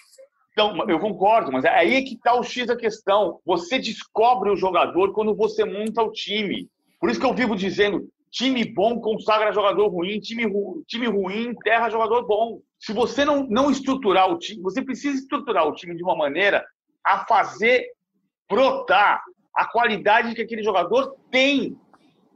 Então, eu concordo, mas é aí que está o X da questão. Você descobre o jogador quando você monta o time. Por isso que eu vivo dizendo: time bom consagra jogador ruim, time, ru, time ruim enterra jogador bom. Se você não, não estruturar o time, você precisa estruturar o time de uma maneira a fazer brotar a qualidade que aquele jogador tem.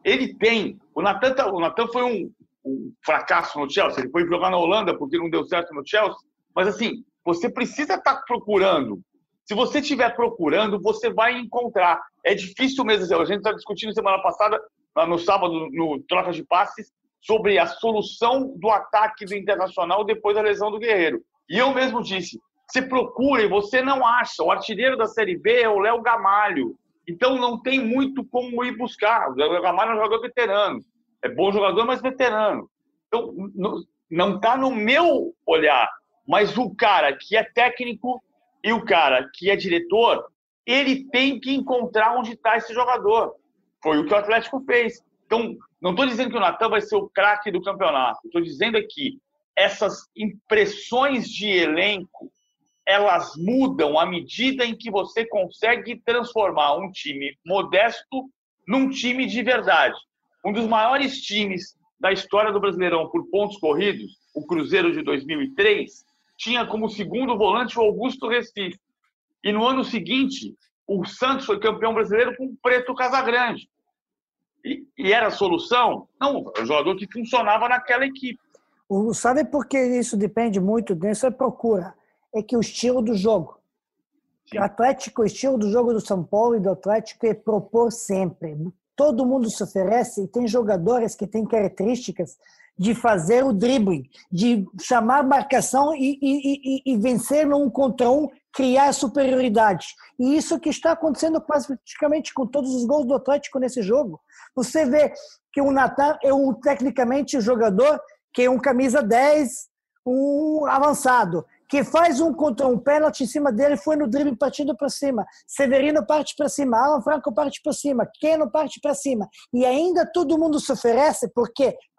Ele tem. O Natan, tá, o foi um, um fracasso no Chelsea. Ele foi jogar na Holanda porque não deu certo no Chelsea. Mas assim, você precisa estar tá procurando. Se você estiver procurando, você vai encontrar. É difícil mesmo. A gente está discutindo semana passada, no sábado, no Troca de Passes, sobre a solução do ataque do Internacional depois da lesão do Guerreiro. E eu mesmo disse: você procura e você não acha. O artilheiro da Série B é o Léo Gamalho. Então não tem muito como ir buscar. O Léo Gamalho é um jogador veterano. É bom jogador, mas veterano. Então não está no meu olhar. Mas o cara que é técnico e o cara que é diretor, ele tem que encontrar onde está esse jogador. Foi o que o Atlético fez. Então, não estou dizendo que o Natan vai ser o craque do campeonato. Estou dizendo aqui, essas impressões de elenco, elas mudam à medida em que você consegue transformar um time modesto num time de verdade. Um dos maiores times da história do Brasileirão por pontos corridos, o Cruzeiro de 2003, tinha como segundo volante o Augusto Recife. E no ano seguinte, o Santos foi campeão brasileiro com o Preto Casagrande. E, e era a solução? Não, um jogador que funcionava naquela equipe. O, sabe por que isso depende muito disso? É procura. É que o estilo do jogo. Sim. O Atlético, o estilo do jogo do São Paulo e do Atlético é propor sempre. Todo mundo se oferece e tem jogadores que têm características de fazer o dribbling, de chamar marcação e, e, e, e vencer no um contra um, criar superioridade. E isso que está acontecendo praticamente com todos os gols do Atlético nesse jogo. Você vê que o Natan é um tecnicamente jogador que é um camisa 10, um avançado, que faz um contra um pênalti em cima dele, foi no drible partindo para cima. Severino parte para cima, Alan Franco parte para cima, Keno parte para cima. E ainda todo mundo se oferece, por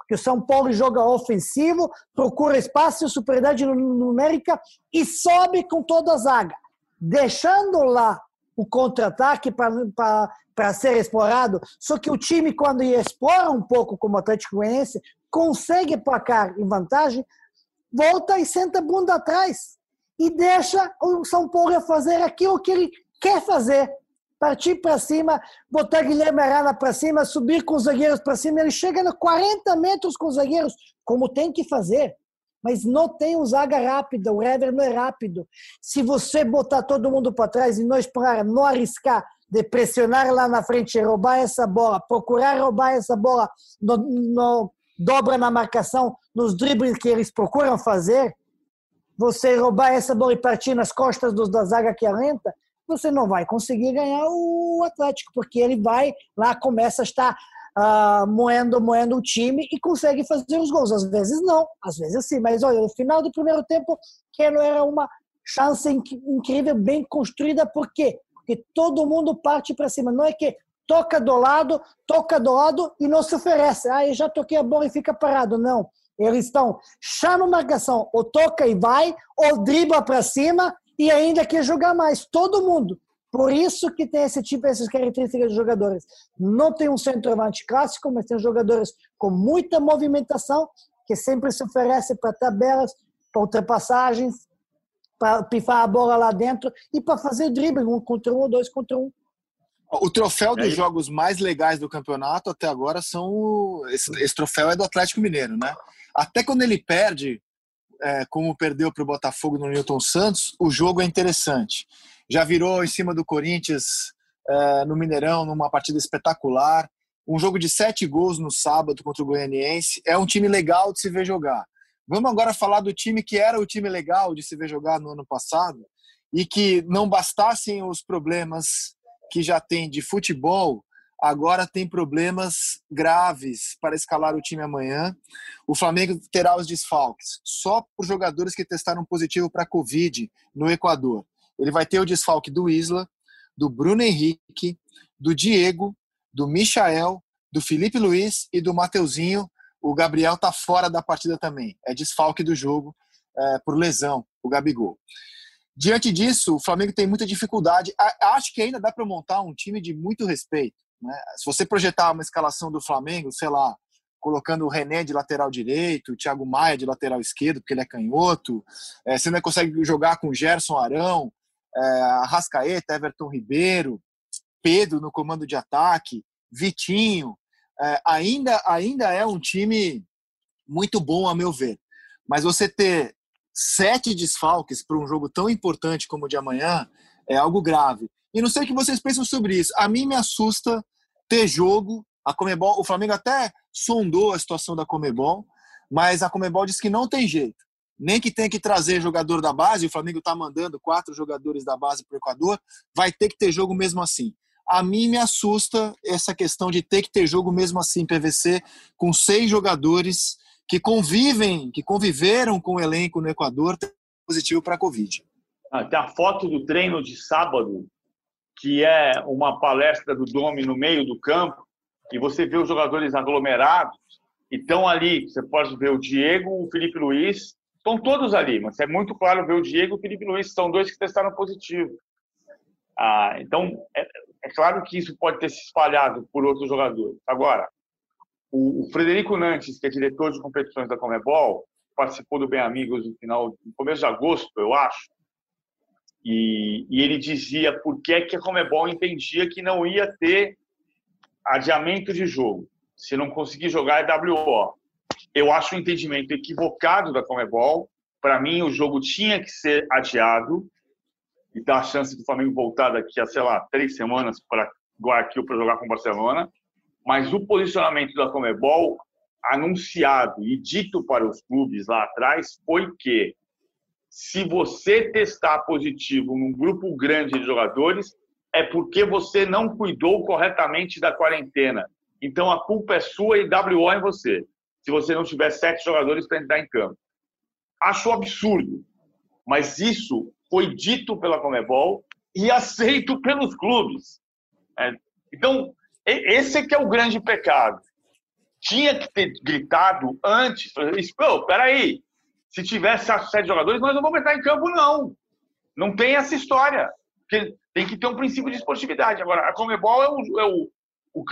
Porque o São Paulo joga ofensivo, procura espaço superioridade numérica e sobe com toda a zaga, deixando lá o contra-ataque para ser explorado. Só que o time, quando explora um pouco, como o Atlético Goianiense, consegue placar em vantagem, volta e senta a bunda atrás e deixa o São Paulo fazer aquilo que ele quer fazer, partir para cima, botar Guilherme Arana para cima, subir com os zagueiros para cima. Ele chega a 40 metros com os zagueiros, como tem que fazer. Mas não tem um zaga rápida, o Hever não é rápido. Se você botar todo mundo para trás e não explorar, não arriscar de pressionar lá na frente, roubar essa bola, procurar roubar essa bola, no, no, dobra na marcação, nos dribles que eles procuram fazer, você roubar essa bola e partir nas costas dos, da zaga que alenta, você não vai conseguir ganhar o Atlético, porque ele vai lá, começa a estar uh, moendo, moendo o time e consegue fazer os gols. Às vezes não, às vezes sim, mas olha, no final do primeiro tempo, Keno era uma chance incrível, bem construída, por quê? Porque todo mundo parte para cima. Não é que toca do lado, toca do lado e não se oferece. Ah, eu já toquei a bola e fica parado. Não. Eles estão, chama marcação, ou toca e vai, ou dribla para cima e ainda quer jogar mais. Todo mundo. Por isso que tem esse tipo, essas características de jogadores. Não tem um centroavante clássico, mas tem jogadores com muita movimentação, que sempre se oferece para tabelas, para ultrapassagens, para pifar a bola lá dentro e para fazer drible, um contra um ou dois contra um. O troféu dos jogos mais legais do campeonato até agora são. Esse, esse troféu é do Atlético Mineiro, né? Até quando ele perde, é, como perdeu para o Botafogo no Newton Santos, o jogo é interessante. Já virou em cima do Corinthians é, no Mineirão, numa partida espetacular. Um jogo de sete gols no sábado contra o Goianiense. É um time legal de se ver jogar. Vamos agora falar do time que era o time legal de se ver jogar no ano passado e que não bastassem os problemas que já tem de futebol, agora tem problemas graves para escalar o time amanhã. O Flamengo terá os desfalques só por jogadores que testaram positivo para Covid no Equador. Ele vai ter o desfalque do Isla, do Bruno Henrique, do Diego, do Michael, do Felipe Luiz e do Mateuzinho. O Gabriel está fora da partida também. É desfalque do jogo é, por lesão, o Gabigol. Diante disso, o Flamengo tem muita dificuldade. Acho que ainda dá para montar um time de muito respeito. Né? Se você projetar uma escalação do Flamengo, sei lá, colocando o René de lateral direito, o Thiago Maia de lateral esquerdo, porque ele é canhoto, é, você ainda consegue jogar com Gerson Arão, é, Arrascaeta, Everton Ribeiro, Pedro no comando de ataque, Vitinho. É, ainda, ainda é um time muito bom, a meu ver. Mas você ter sete desfalques para um jogo tão importante como o de amanhã é algo grave. E não sei o que vocês pensam sobre isso. A mim me assusta ter jogo. A Comebol, o Flamengo até sondou a situação da Comebol, mas a Comebol disse que não tem jeito. Nem que tenha que trazer jogador da base, o Flamengo está mandando quatro jogadores da base para o Equador, vai ter que ter jogo mesmo assim. A mim me assusta essa questão de ter que ter jogo mesmo assim, PVC, com seis jogadores que convivem, que conviveram com o elenco no Equador positivo para a Covid. Ah, tem a foto do treino de sábado, que é uma palestra do Domi no meio do campo, e você vê os jogadores aglomerados, e estão ali, você pode ver o Diego, o Felipe Luiz, estão todos ali, mas é muito claro ver o Diego e o Felipe Luiz, são dois que testaram positivo. Ah, então, é, é claro que isso pode ter se espalhado por outros jogadores. Agora, o, Frederico Nantes, que é diretor de competições da Comebol, participou do Bem Amigos no final, no começo de agosto, eu acho. E, e ele dizia por que, que a Comebol entendia que não ia ter adiamento de jogo. Se não conseguir jogar é WO. Eu acho o entendimento equivocado da Comebol. Para mim, o jogo tinha que ser adiado e dar a chance do Flamengo voltar daqui a, sei lá, três semanas para Guayaquil para jogar com o Barcelona mas o posicionamento da Comebol anunciado e dito para os clubes lá atrás foi que se você testar positivo num grupo grande de jogadores, é porque você não cuidou corretamente da quarentena. Então a culpa é sua e WO em você, se você não tiver sete jogadores para entrar em campo. Acho absurdo, mas isso foi dito pela Comebol e aceito pelos clubes. É, então, esse é que é o grande pecado. Tinha que ter gritado antes, pô, peraí, se tivesse sete jogadores, nós não vamos entrar em campo, não. Não tem essa história. Porque tem que ter um princípio de esportividade. Agora, a Comebol é o, é o, o,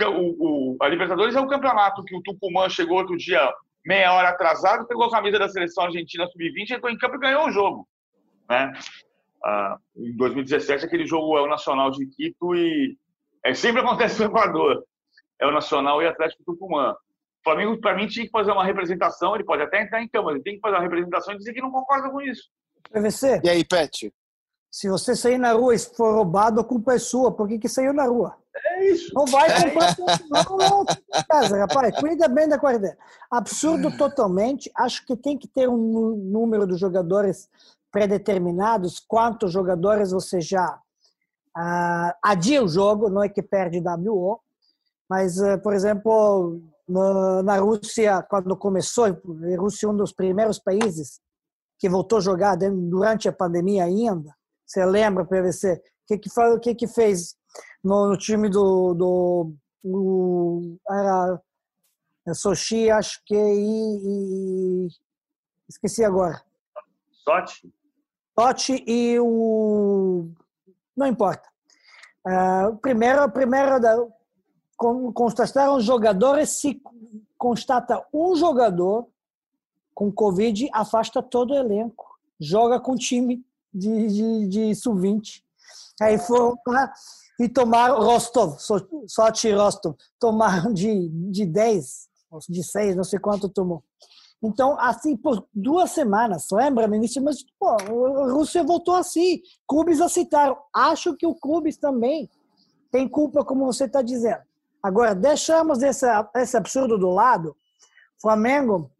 o, a Libertadores é o campeonato que o Tucumã chegou outro dia meia hora atrasado, pegou a camisa da seleção argentina sub-20, entrou em campo e ganhou o jogo. Né? Ah, em 2017, aquele jogo é o Nacional de Quito e é, sempre acontece no Equador. É o Nacional e Atlético Tucumã. O Flamengo, para mim, tinha que fazer uma representação. Ele pode até entrar em campo, mas ele tem que fazer uma representação e dizer que não concorda com isso. PVC. E aí, Pet? Se você sair na rua e for roubado, a culpa é sua. Por que, que saiu na rua? É isso. Não vai comprar. não, não, casa, rapaz. Cuida bem da quarentena. Absurdo totalmente. Acho que tem que ter um número de jogadores pré-determinados. Quantos jogadores você já uh, adia o jogo, não é que perde WO, mas, uh, por exemplo, na, na, Rússia, quando começou, a Rússia é um dos primeiros países que voltou a jogar durante a pandemia ainda. Você lembra, PVC? O que que, foi, o que, que fez no, no time do, do, do era Sochi, acho que e, e esqueci agora. Sochi? Sochi e o não importa. Uh, primeiro, primeiro da, constataram jogadores se constata um jogador com Covid, afasta todo o elenco. Joga com time de, de, de sub-20. Aí foram lá e tomaram Rostov, Sochi Rostov, tomaram de, de 10, de 6, não sei quanto tomou. Então, assim, por duas semanas, lembra, ministro? Mas, pô, a Rússia voltou assim. Clubes aceitaram. Acho que o clubes também tem culpa, como você está dizendo. Agora, deixamos esse, esse absurdo do lado. Flamengo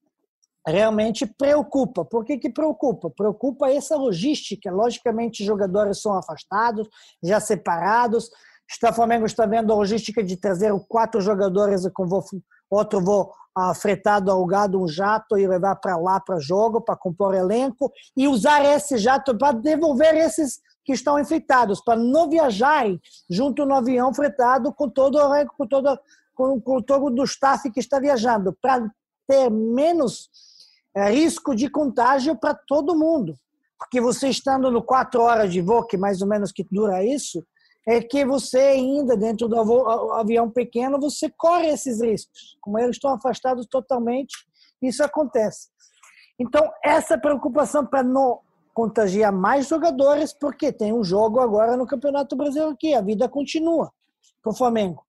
realmente preocupa. Por que, que preocupa? Preocupa essa logística. Logicamente, jogadores são afastados, já separados. Está, o Flamengo está vendo a logística de trazer quatro jogadores com voo, outro voo ah, fretado, alugado, um jato e levar para lá para jogo, para compor elenco e usar esse jato para devolver esses que estão infectados, para não viajarem junto no avião fretado com todo o com todo, com, com todo o staff que está viajando, para ter menos é, risco de contágio para todo mundo. Porque você estando no quatro horas de voo, que mais ou menos que dura isso, é que você ainda dentro do avião pequeno você corre esses riscos. Como eles estão afastados totalmente, isso acontece. Então essa preocupação para não contagiar mais jogadores, porque tem um jogo agora no Campeonato Brasileiro que a vida continua para o Flamengo.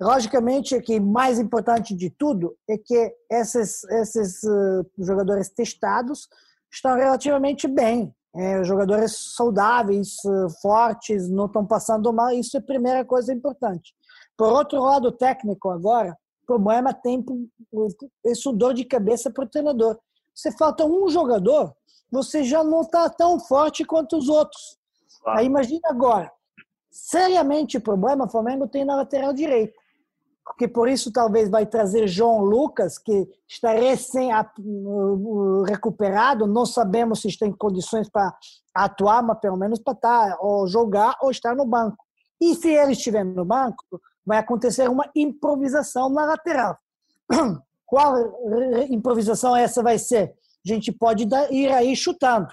Logicamente, que mais importante de tudo é que esses, esses uh, jogadores testados estão relativamente bem é, jogadores saudáveis, eh, fortes, não estão passando mal, isso é a primeira coisa importante. Por outro lado, técnico agora, o problema tem isso dor de cabeça para o treinador. Você falta um jogador, você já não está tão forte quanto os outros. Aí imagina agora, seriamente o problema o Flamengo tem na lateral direita porque por isso talvez vai trazer João Lucas, que está recém recuperado, não sabemos se está em condições para atuar, mas pelo menos para estar, tá, ou jogar ou estar no banco. E se ele estiver no banco, vai acontecer uma improvisação na lateral. Qual improvisação essa vai ser? A gente pode ir aí chutando.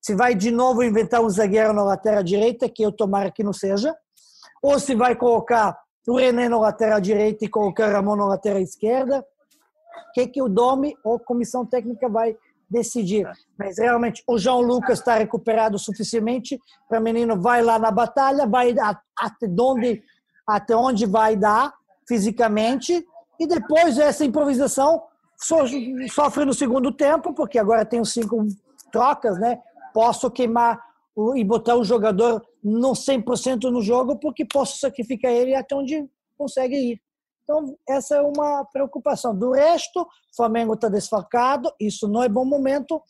Se vai de novo inventar um zagueiro na lateral direita, que eu tomara que não seja, ou se vai colocar o René no lateral direito e colocar Ramon na lateral esquerda. O que, que o Domi ou a comissão técnica vai decidir? Mas realmente o João Lucas está recuperado suficientemente para o menino vai lá na batalha, vai até onde, até onde vai dar fisicamente e depois essa improvisação sofre no segundo tempo, porque agora tem os cinco trocas, né? Posso queimar e botar o jogador não 100% no jogo, porque posso sacrificar ele até onde consegue ir. Então, essa é uma preocupação. Do resto, o Flamengo está desfalcado, isso não é bom momento,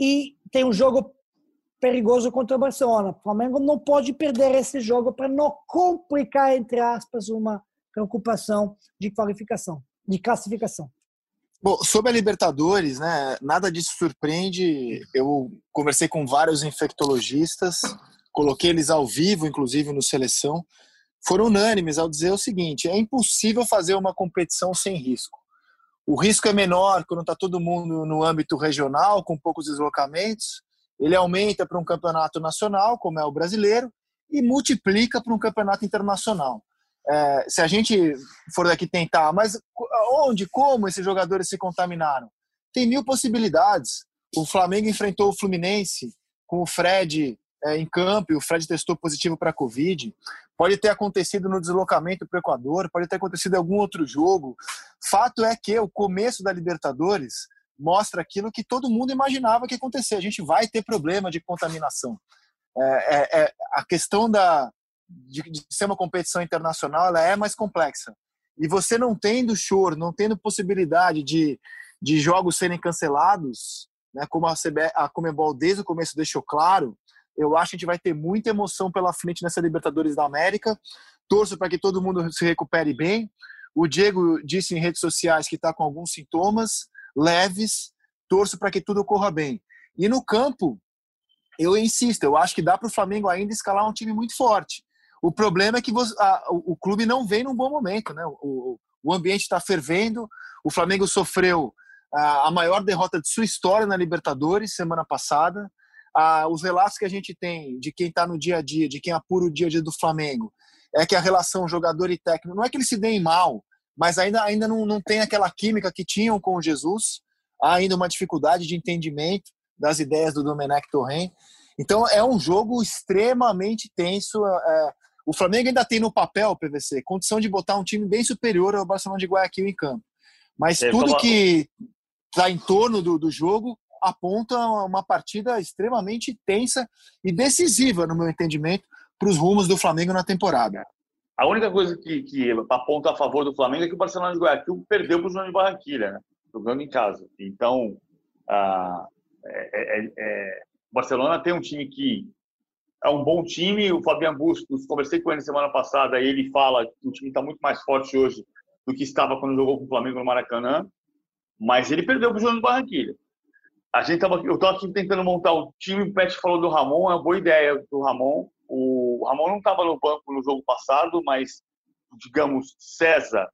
e tem um jogo perigoso contra o Barcelona. O Flamengo não pode perder esse jogo para não complicar, entre aspas, uma preocupação de qualificação, de classificação. Bom, sobre a Libertadores, né, nada disso surpreende. Eu conversei com vários infectologistas, coloquei eles ao vivo, inclusive no Seleção, foram unânimes ao dizer o seguinte: é impossível fazer uma competição sem risco. O risco é menor quando está todo mundo no âmbito regional, com poucos deslocamentos. Ele aumenta para um campeonato nacional, como é o brasileiro, e multiplica para um campeonato internacional é, se a gente for daqui tentar, mas onde, como esses jogadores se contaminaram? Tem mil possibilidades. O Flamengo enfrentou o Fluminense com o Fred é, em campo e o Fred testou positivo para a Covid. Pode ter acontecido no deslocamento para o Equador, pode ter acontecido em algum outro jogo. Fato é que o começo da Libertadores mostra aquilo que todo mundo imaginava que acontecer. A gente vai ter problema de contaminação. É, é, é a questão da, de, de ser uma competição internacional, ela é mais complexa. E você não tendo choro, não tendo possibilidade de, de jogos serem cancelados, né, como a, CB, a Comebol desde o começo deixou claro, eu acho que a gente vai ter muita emoção pela frente nessa Libertadores da América. Torço para que todo mundo se recupere bem. O Diego disse em redes sociais que está com alguns sintomas leves. Torço para que tudo ocorra bem. E no campo, eu insisto, eu acho que dá para o Flamengo ainda escalar um time muito forte. O problema é que você, a, o, o, clube não vem num bom momento, né? O, o ambiente está fervendo. O Flamengo sofreu a, a, maior derrota de sua história na Libertadores semana passada. os relatos que a gente tem de quem está no dia a dia, de quem apura o dia a dia do Flamengo, é que a relação jogador e técnico não é que eles se deem mal, mas ainda, ainda não, não tem aquela química que tinham com o Jesus. Há ainda uma dificuldade de entendimento das ideias do Domenech Torren. Então é um jogo extremamente tenso. É, o Flamengo ainda tem no papel, PVC, condição de botar um time bem superior ao Barcelona de Guayaquil em campo. Mas é, tudo que está em torno do, do jogo aponta uma partida extremamente tensa e decisiva, no meu entendimento, para os rumos do Flamengo na temporada. A única coisa que, que aponta a favor do Flamengo é que o Barcelona de Guayaquil perdeu para o João de Barranquilha, né? jogando em casa. Então, ah, é, é, é, o Barcelona tem um time que é um bom time. O Fabiano Bustos, conversei com ele semana passada, ele fala que o time está muito mais forte hoje do que estava quando jogou com o Flamengo no Maracanã. Mas ele perdeu para o de Barranquilha. A gente tava, eu estou aqui tentando montar o time. O Pet falou do Ramon, é uma boa ideia do Ramon. O Ramon não estava no banco no jogo passado, mas, digamos, César,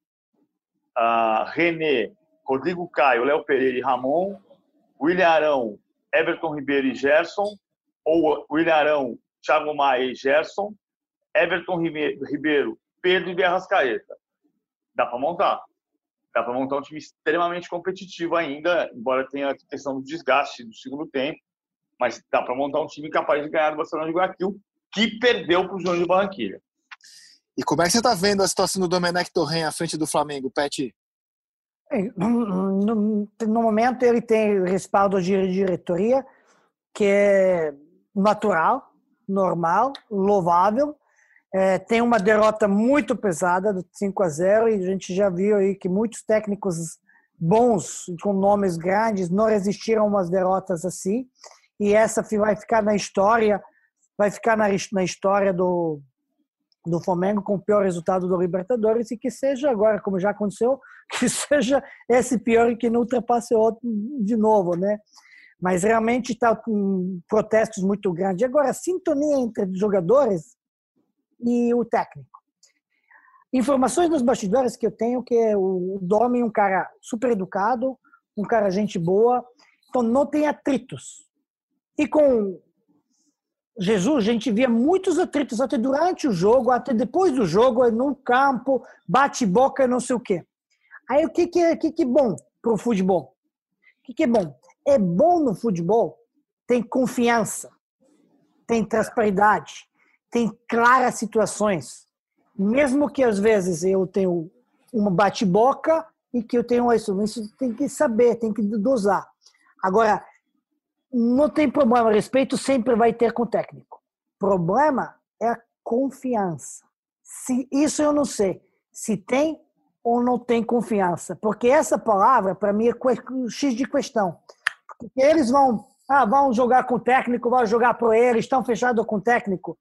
uh, René, Rodrigo Caio, Léo Pereira e Ramon, William Arão, Everton Ribeiro e Gerson, ou William Arão, Thiago Maia e Gerson, Everton Ribeiro, Pedro e Arrascaeta. Dá para montar. Dá para montar um time extremamente competitivo ainda, embora tenha a questão do desgaste do segundo tempo, mas dá para montar um time capaz de ganhar do Barcelona de Guayaquil, que perdeu para o João de Barranquilha. E como é que você está vendo a situação do Domenech Torren à frente do Flamengo, Pet? No, no, momento ele tem respaldo de diretoria, que é natural, normal, louvável. É, tem uma derrota muito pesada, do 5 a 0, e a gente já viu aí que muitos técnicos bons, com nomes grandes, não resistiram a umas derrotas assim. E essa vai ficar na história vai ficar na, na história do, do Flamengo com o pior resultado do Libertadores e que seja agora, como já aconteceu, que seja esse pior e que não ultrapasse outro de novo, né? Mas realmente está com protestos muito grandes. Agora, a sintonia entre os jogadores e o técnico. Informações nos bastidores que eu tenho que o Domi é um cara super educado, um cara gente boa, então não tem atritos. E com Jesus, a gente via muitos atritos até durante o jogo, até depois do jogo, no campo, bate-boca, não sei o quê. Aí o que, que, é, que, que é bom para o futebol? O que, que é bom? É bom no futebol, tem confiança, tem transparidade, tem claras situações. Mesmo que às vezes eu tenho uma bate-boca e que eu tenho isso, isso tem que saber, tem que dosar. Agora, não tem problema, respeito sempre vai ter com o técnico. Problema é a confiança. Se isso eu não sei, se tem ou não tem confiança, porque essa palavra para mim é x de questão. Porque eles vão, ah, vão jogar com o técnico, vão jogar para eles, estão fechados com o técnico.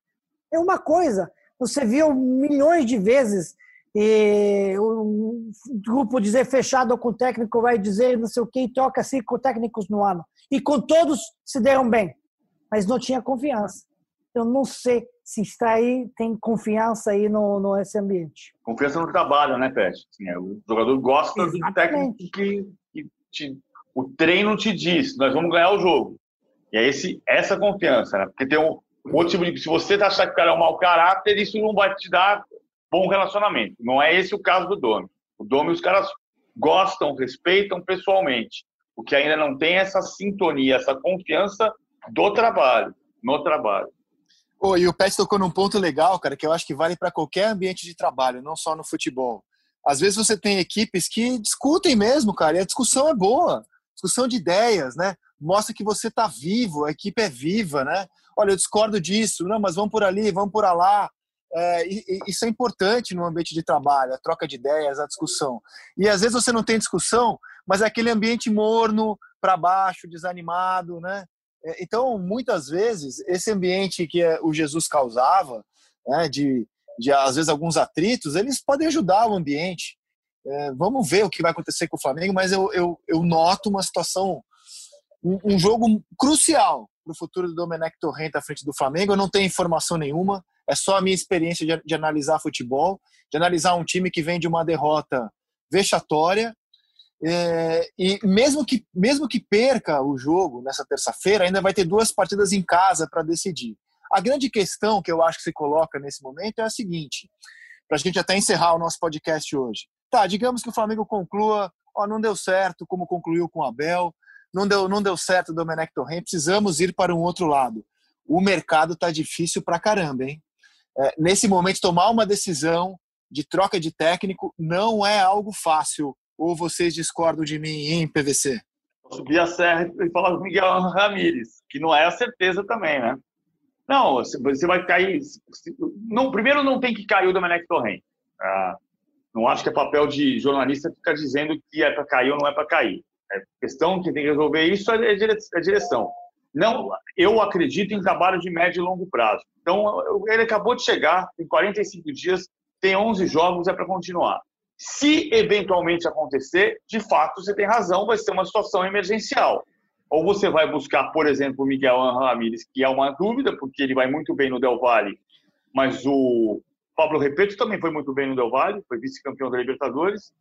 É uma coisa. Você viu milhões de vezes e o grupo dizer fechado com o técnico vai dizer não sei o que e troca cinco técnicos no ano. E com todos se deram bem, mas não tinha confiança. Eu não sei se está aí, tem confiança aí no, no esse ambiente. Confiança no trabalho, né, Pet? Assim, é, o jogador gosta Exatamente. do técnico que, que te, o treino te diz, nós vamos ganhar o jogo. E é esse, essa confiança, né? Porque tem um, um outro tipo de. Se você achar que o cara é um mau caráter, isso não vai te dar bom relacionamento. Não é esse o caso do Domi. O Domi, os caras gostam, respeitam pessoalmente. O que ainda não tem é essa sintonia, essa confiança do trabalho, no trabalho. Oh, e o Pet tocou num ponto legal, cara, que eu acho que vale para qualquer ambiente de trabalho, não só no futebol. Às vezes você tem equipes que discutem mesmo, cara, e a discussão é boa. Discussão de ideias, né? Mostra que você tá vivo, a equipe é viva, né? Olha, eu discordo disso, não, mas vamos por ali, vamos por lá. É, isso é importante no ambiente de trabalho, a troca de ideias, a discussão. E às vezes você não tem discussão, mas é aquele ambiente morno, para baixo, desanimado, né? É, então, muitas vezes, esse ambiente que o Jesus causava, né, de, de às vezes alguns atritos, eles podem ajudar o ambiente. É, vamos ver o que vai acontecer com o Flamengo, mas eu, eu, eu noto uma situação um, um jogo crucial para o futuro do Domenech Torrent à frente do Flamengo. Eu não tenho informação nenhuma, é só a minha experiência de, de analisar futebol, de analisar um time que vem de uma derrota vexatória. É, e mesmo que, mesmo que perca o jogo nessa terça-feira, ainda vai ter duas partidas em casa para decidir. A grande questão que eu acho que se coloca nesse momento é a seguinte: para a gente até encerrar o nosso podcast hoje. Tá, digamos que o Flamengo conclua, ó, não deu certo, como concluiu com o Abel, não deu, não deu certo o Domenech Torrent, precisamos ir para um outro lado. O mercado tá difícil para caramba, hein? É, nesse momento, tomar uma decisão de troca de técnico não é algo fácil. Ou vocês discordam de mim, em PVC? Subir a serra e falar com Miguel Ramírez, que não é a certeza também, né? Não, você vai cair. Não, primeiro, não tem que cair o Domenech Torrent. Ah, não acho que é papel de jornalista ficar dizendo que é para cair ou não é para cair. A é questão que tem que resolver isso é a é direção. Não, eu acredito em trabalho de médio e longo prazo. Então, ele acabou de chegar, tem 45 dias, tem 11 jogos, é para continuar. Se eventualmente acontecer, de fato, você tem razão, vai ser uma situação emergencial. Ou você vai buscar, por exemplo, o Miguel Ramírez, que é uma dúvida, porque ele vai muito bem no Del Valle, mas o Pablo Repeto também foi muito bem no Del Valle, foi vice-campeão da Libertadores.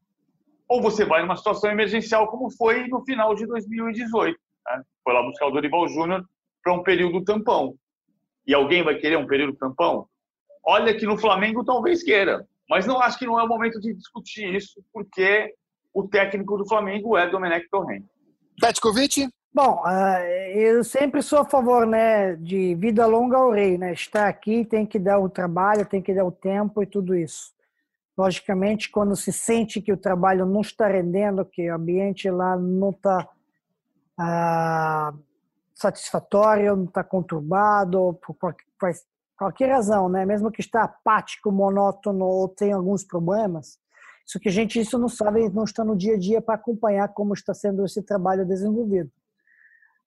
Ou você vai numa situação emergencial, como foi no final de 2018. Né? Foi lá buscar o Dorival Júnior para um período tampão. E alguém vai querer um período tampão? Olha que no Flamengo talvez queira, mas não acho que não é o momento de discutir isso, porque o técnico do Flamengo é Domenech Torrent. Petkovic? Bom, uh, eu sempre sou a favor, né, de vida longa ao rei, né? Estar aqui tem que dar o trabalho, tem que dar o tempo e tudo isso. Logicamente, quando se sente que o trabalho não está rendendo, que o ambiente lá não está uh, satisfatório, não está conturbado, por qualquer, qualquer razão, né? Mesmo que está apático, monótono ou tem alguns problemas, isso que a gente isso não sabe, não está no dia a dia para acompanhar como está sendo esse trabalho desenvolvido.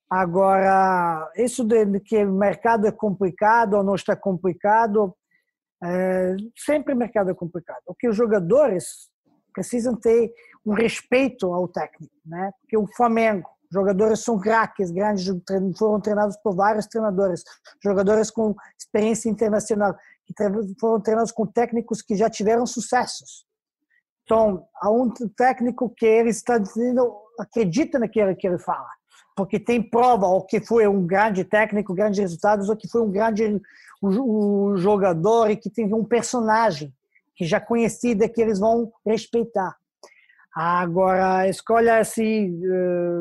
Agora, isso de que o mercado é complicado ou não está complicado, é, sempre o mercado é complicado. O que os jogadores precisam ter um respeito ao técnico, né? Porque o Flamengo, jogadores são craques, grandes, foram treinados por vários treinadores, jogadores com experiência internacional, que foram treinados com técnicos que já tiveram sucessos. Então, há um técnico que ele está dizendo, acredita naquilo que ele fala porque tem prova ou que foi um grande técnico, grandes resultados, ou que foi um grande um jogador e que tem um personagem que já conhecida que eles vão respeitar. Agora, a escolha assim,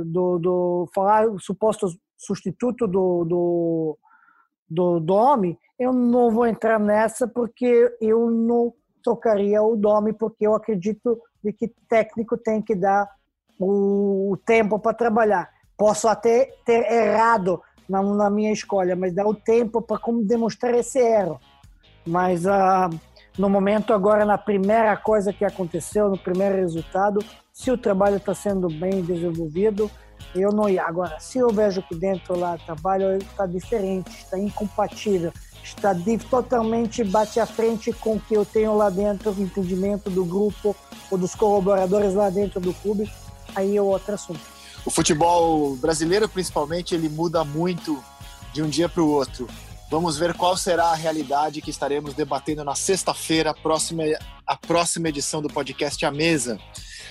do, do falar o suposto substituto do, do, do Domi, eu não vou entrar nessa porque eu não trocaria o Domi, porque eu acredito de que técnico tem que dar o tempo para trabalhar. Posso até ter errado na, na minha escolha, mas dá o tempo para como demonstrar esse erro. Mas uh, no momento agora, na primeira coisa que aconteceu, no primeiro resultado, se o trabalho está sendo bem desenvolvido, eu não ia. Agora, se eu vejo que dentro lá o trabalho está diferente, está incompatível, está totalmente bate à frente com o que eu tenho lá dentro, o entendimento do grupo ou dos colaboradores lá dentro do clube, aí é outro assunto o futebol brasileiro, principalmente, ele muda muito de um dia para o outro. Vamos ver qual será a realidade que estaremos debatendo na sexta-feira, a próxima, a próxima edição do podcast A Mesa.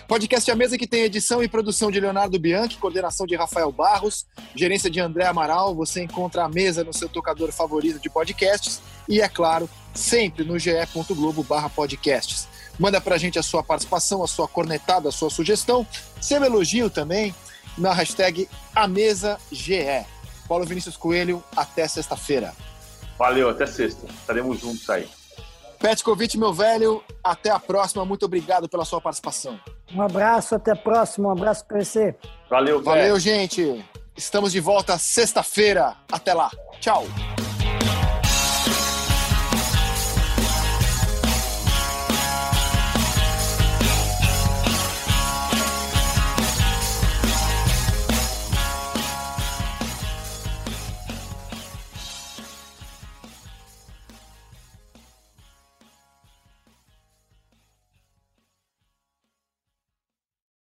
Podcast A Mesa que tem edição e produção de Leonardo Bianchi, coordenação de Rafael Barros, gerência de André Amaral. Você encontra a mesa no seu tocador favorito de podcasts e, é claro, sempre no ge.globo podcasts. Manda pra gente a sua participação, a sua cornetada, a sua sugestão, seu elogio também na hashtag AmesaGE. Paulo Vinícius Coelho, até sexta-feira. Valeu, até sexta. Estaremos juntos aí. Petkovic, meu velho, até a próxima. Muito obrigado pela sua participação. Um abraço, até a próxima. Um abraço para você. Valeu, Valeu, gente. Estamos de volta sexta-feira. Até lá. Tchau.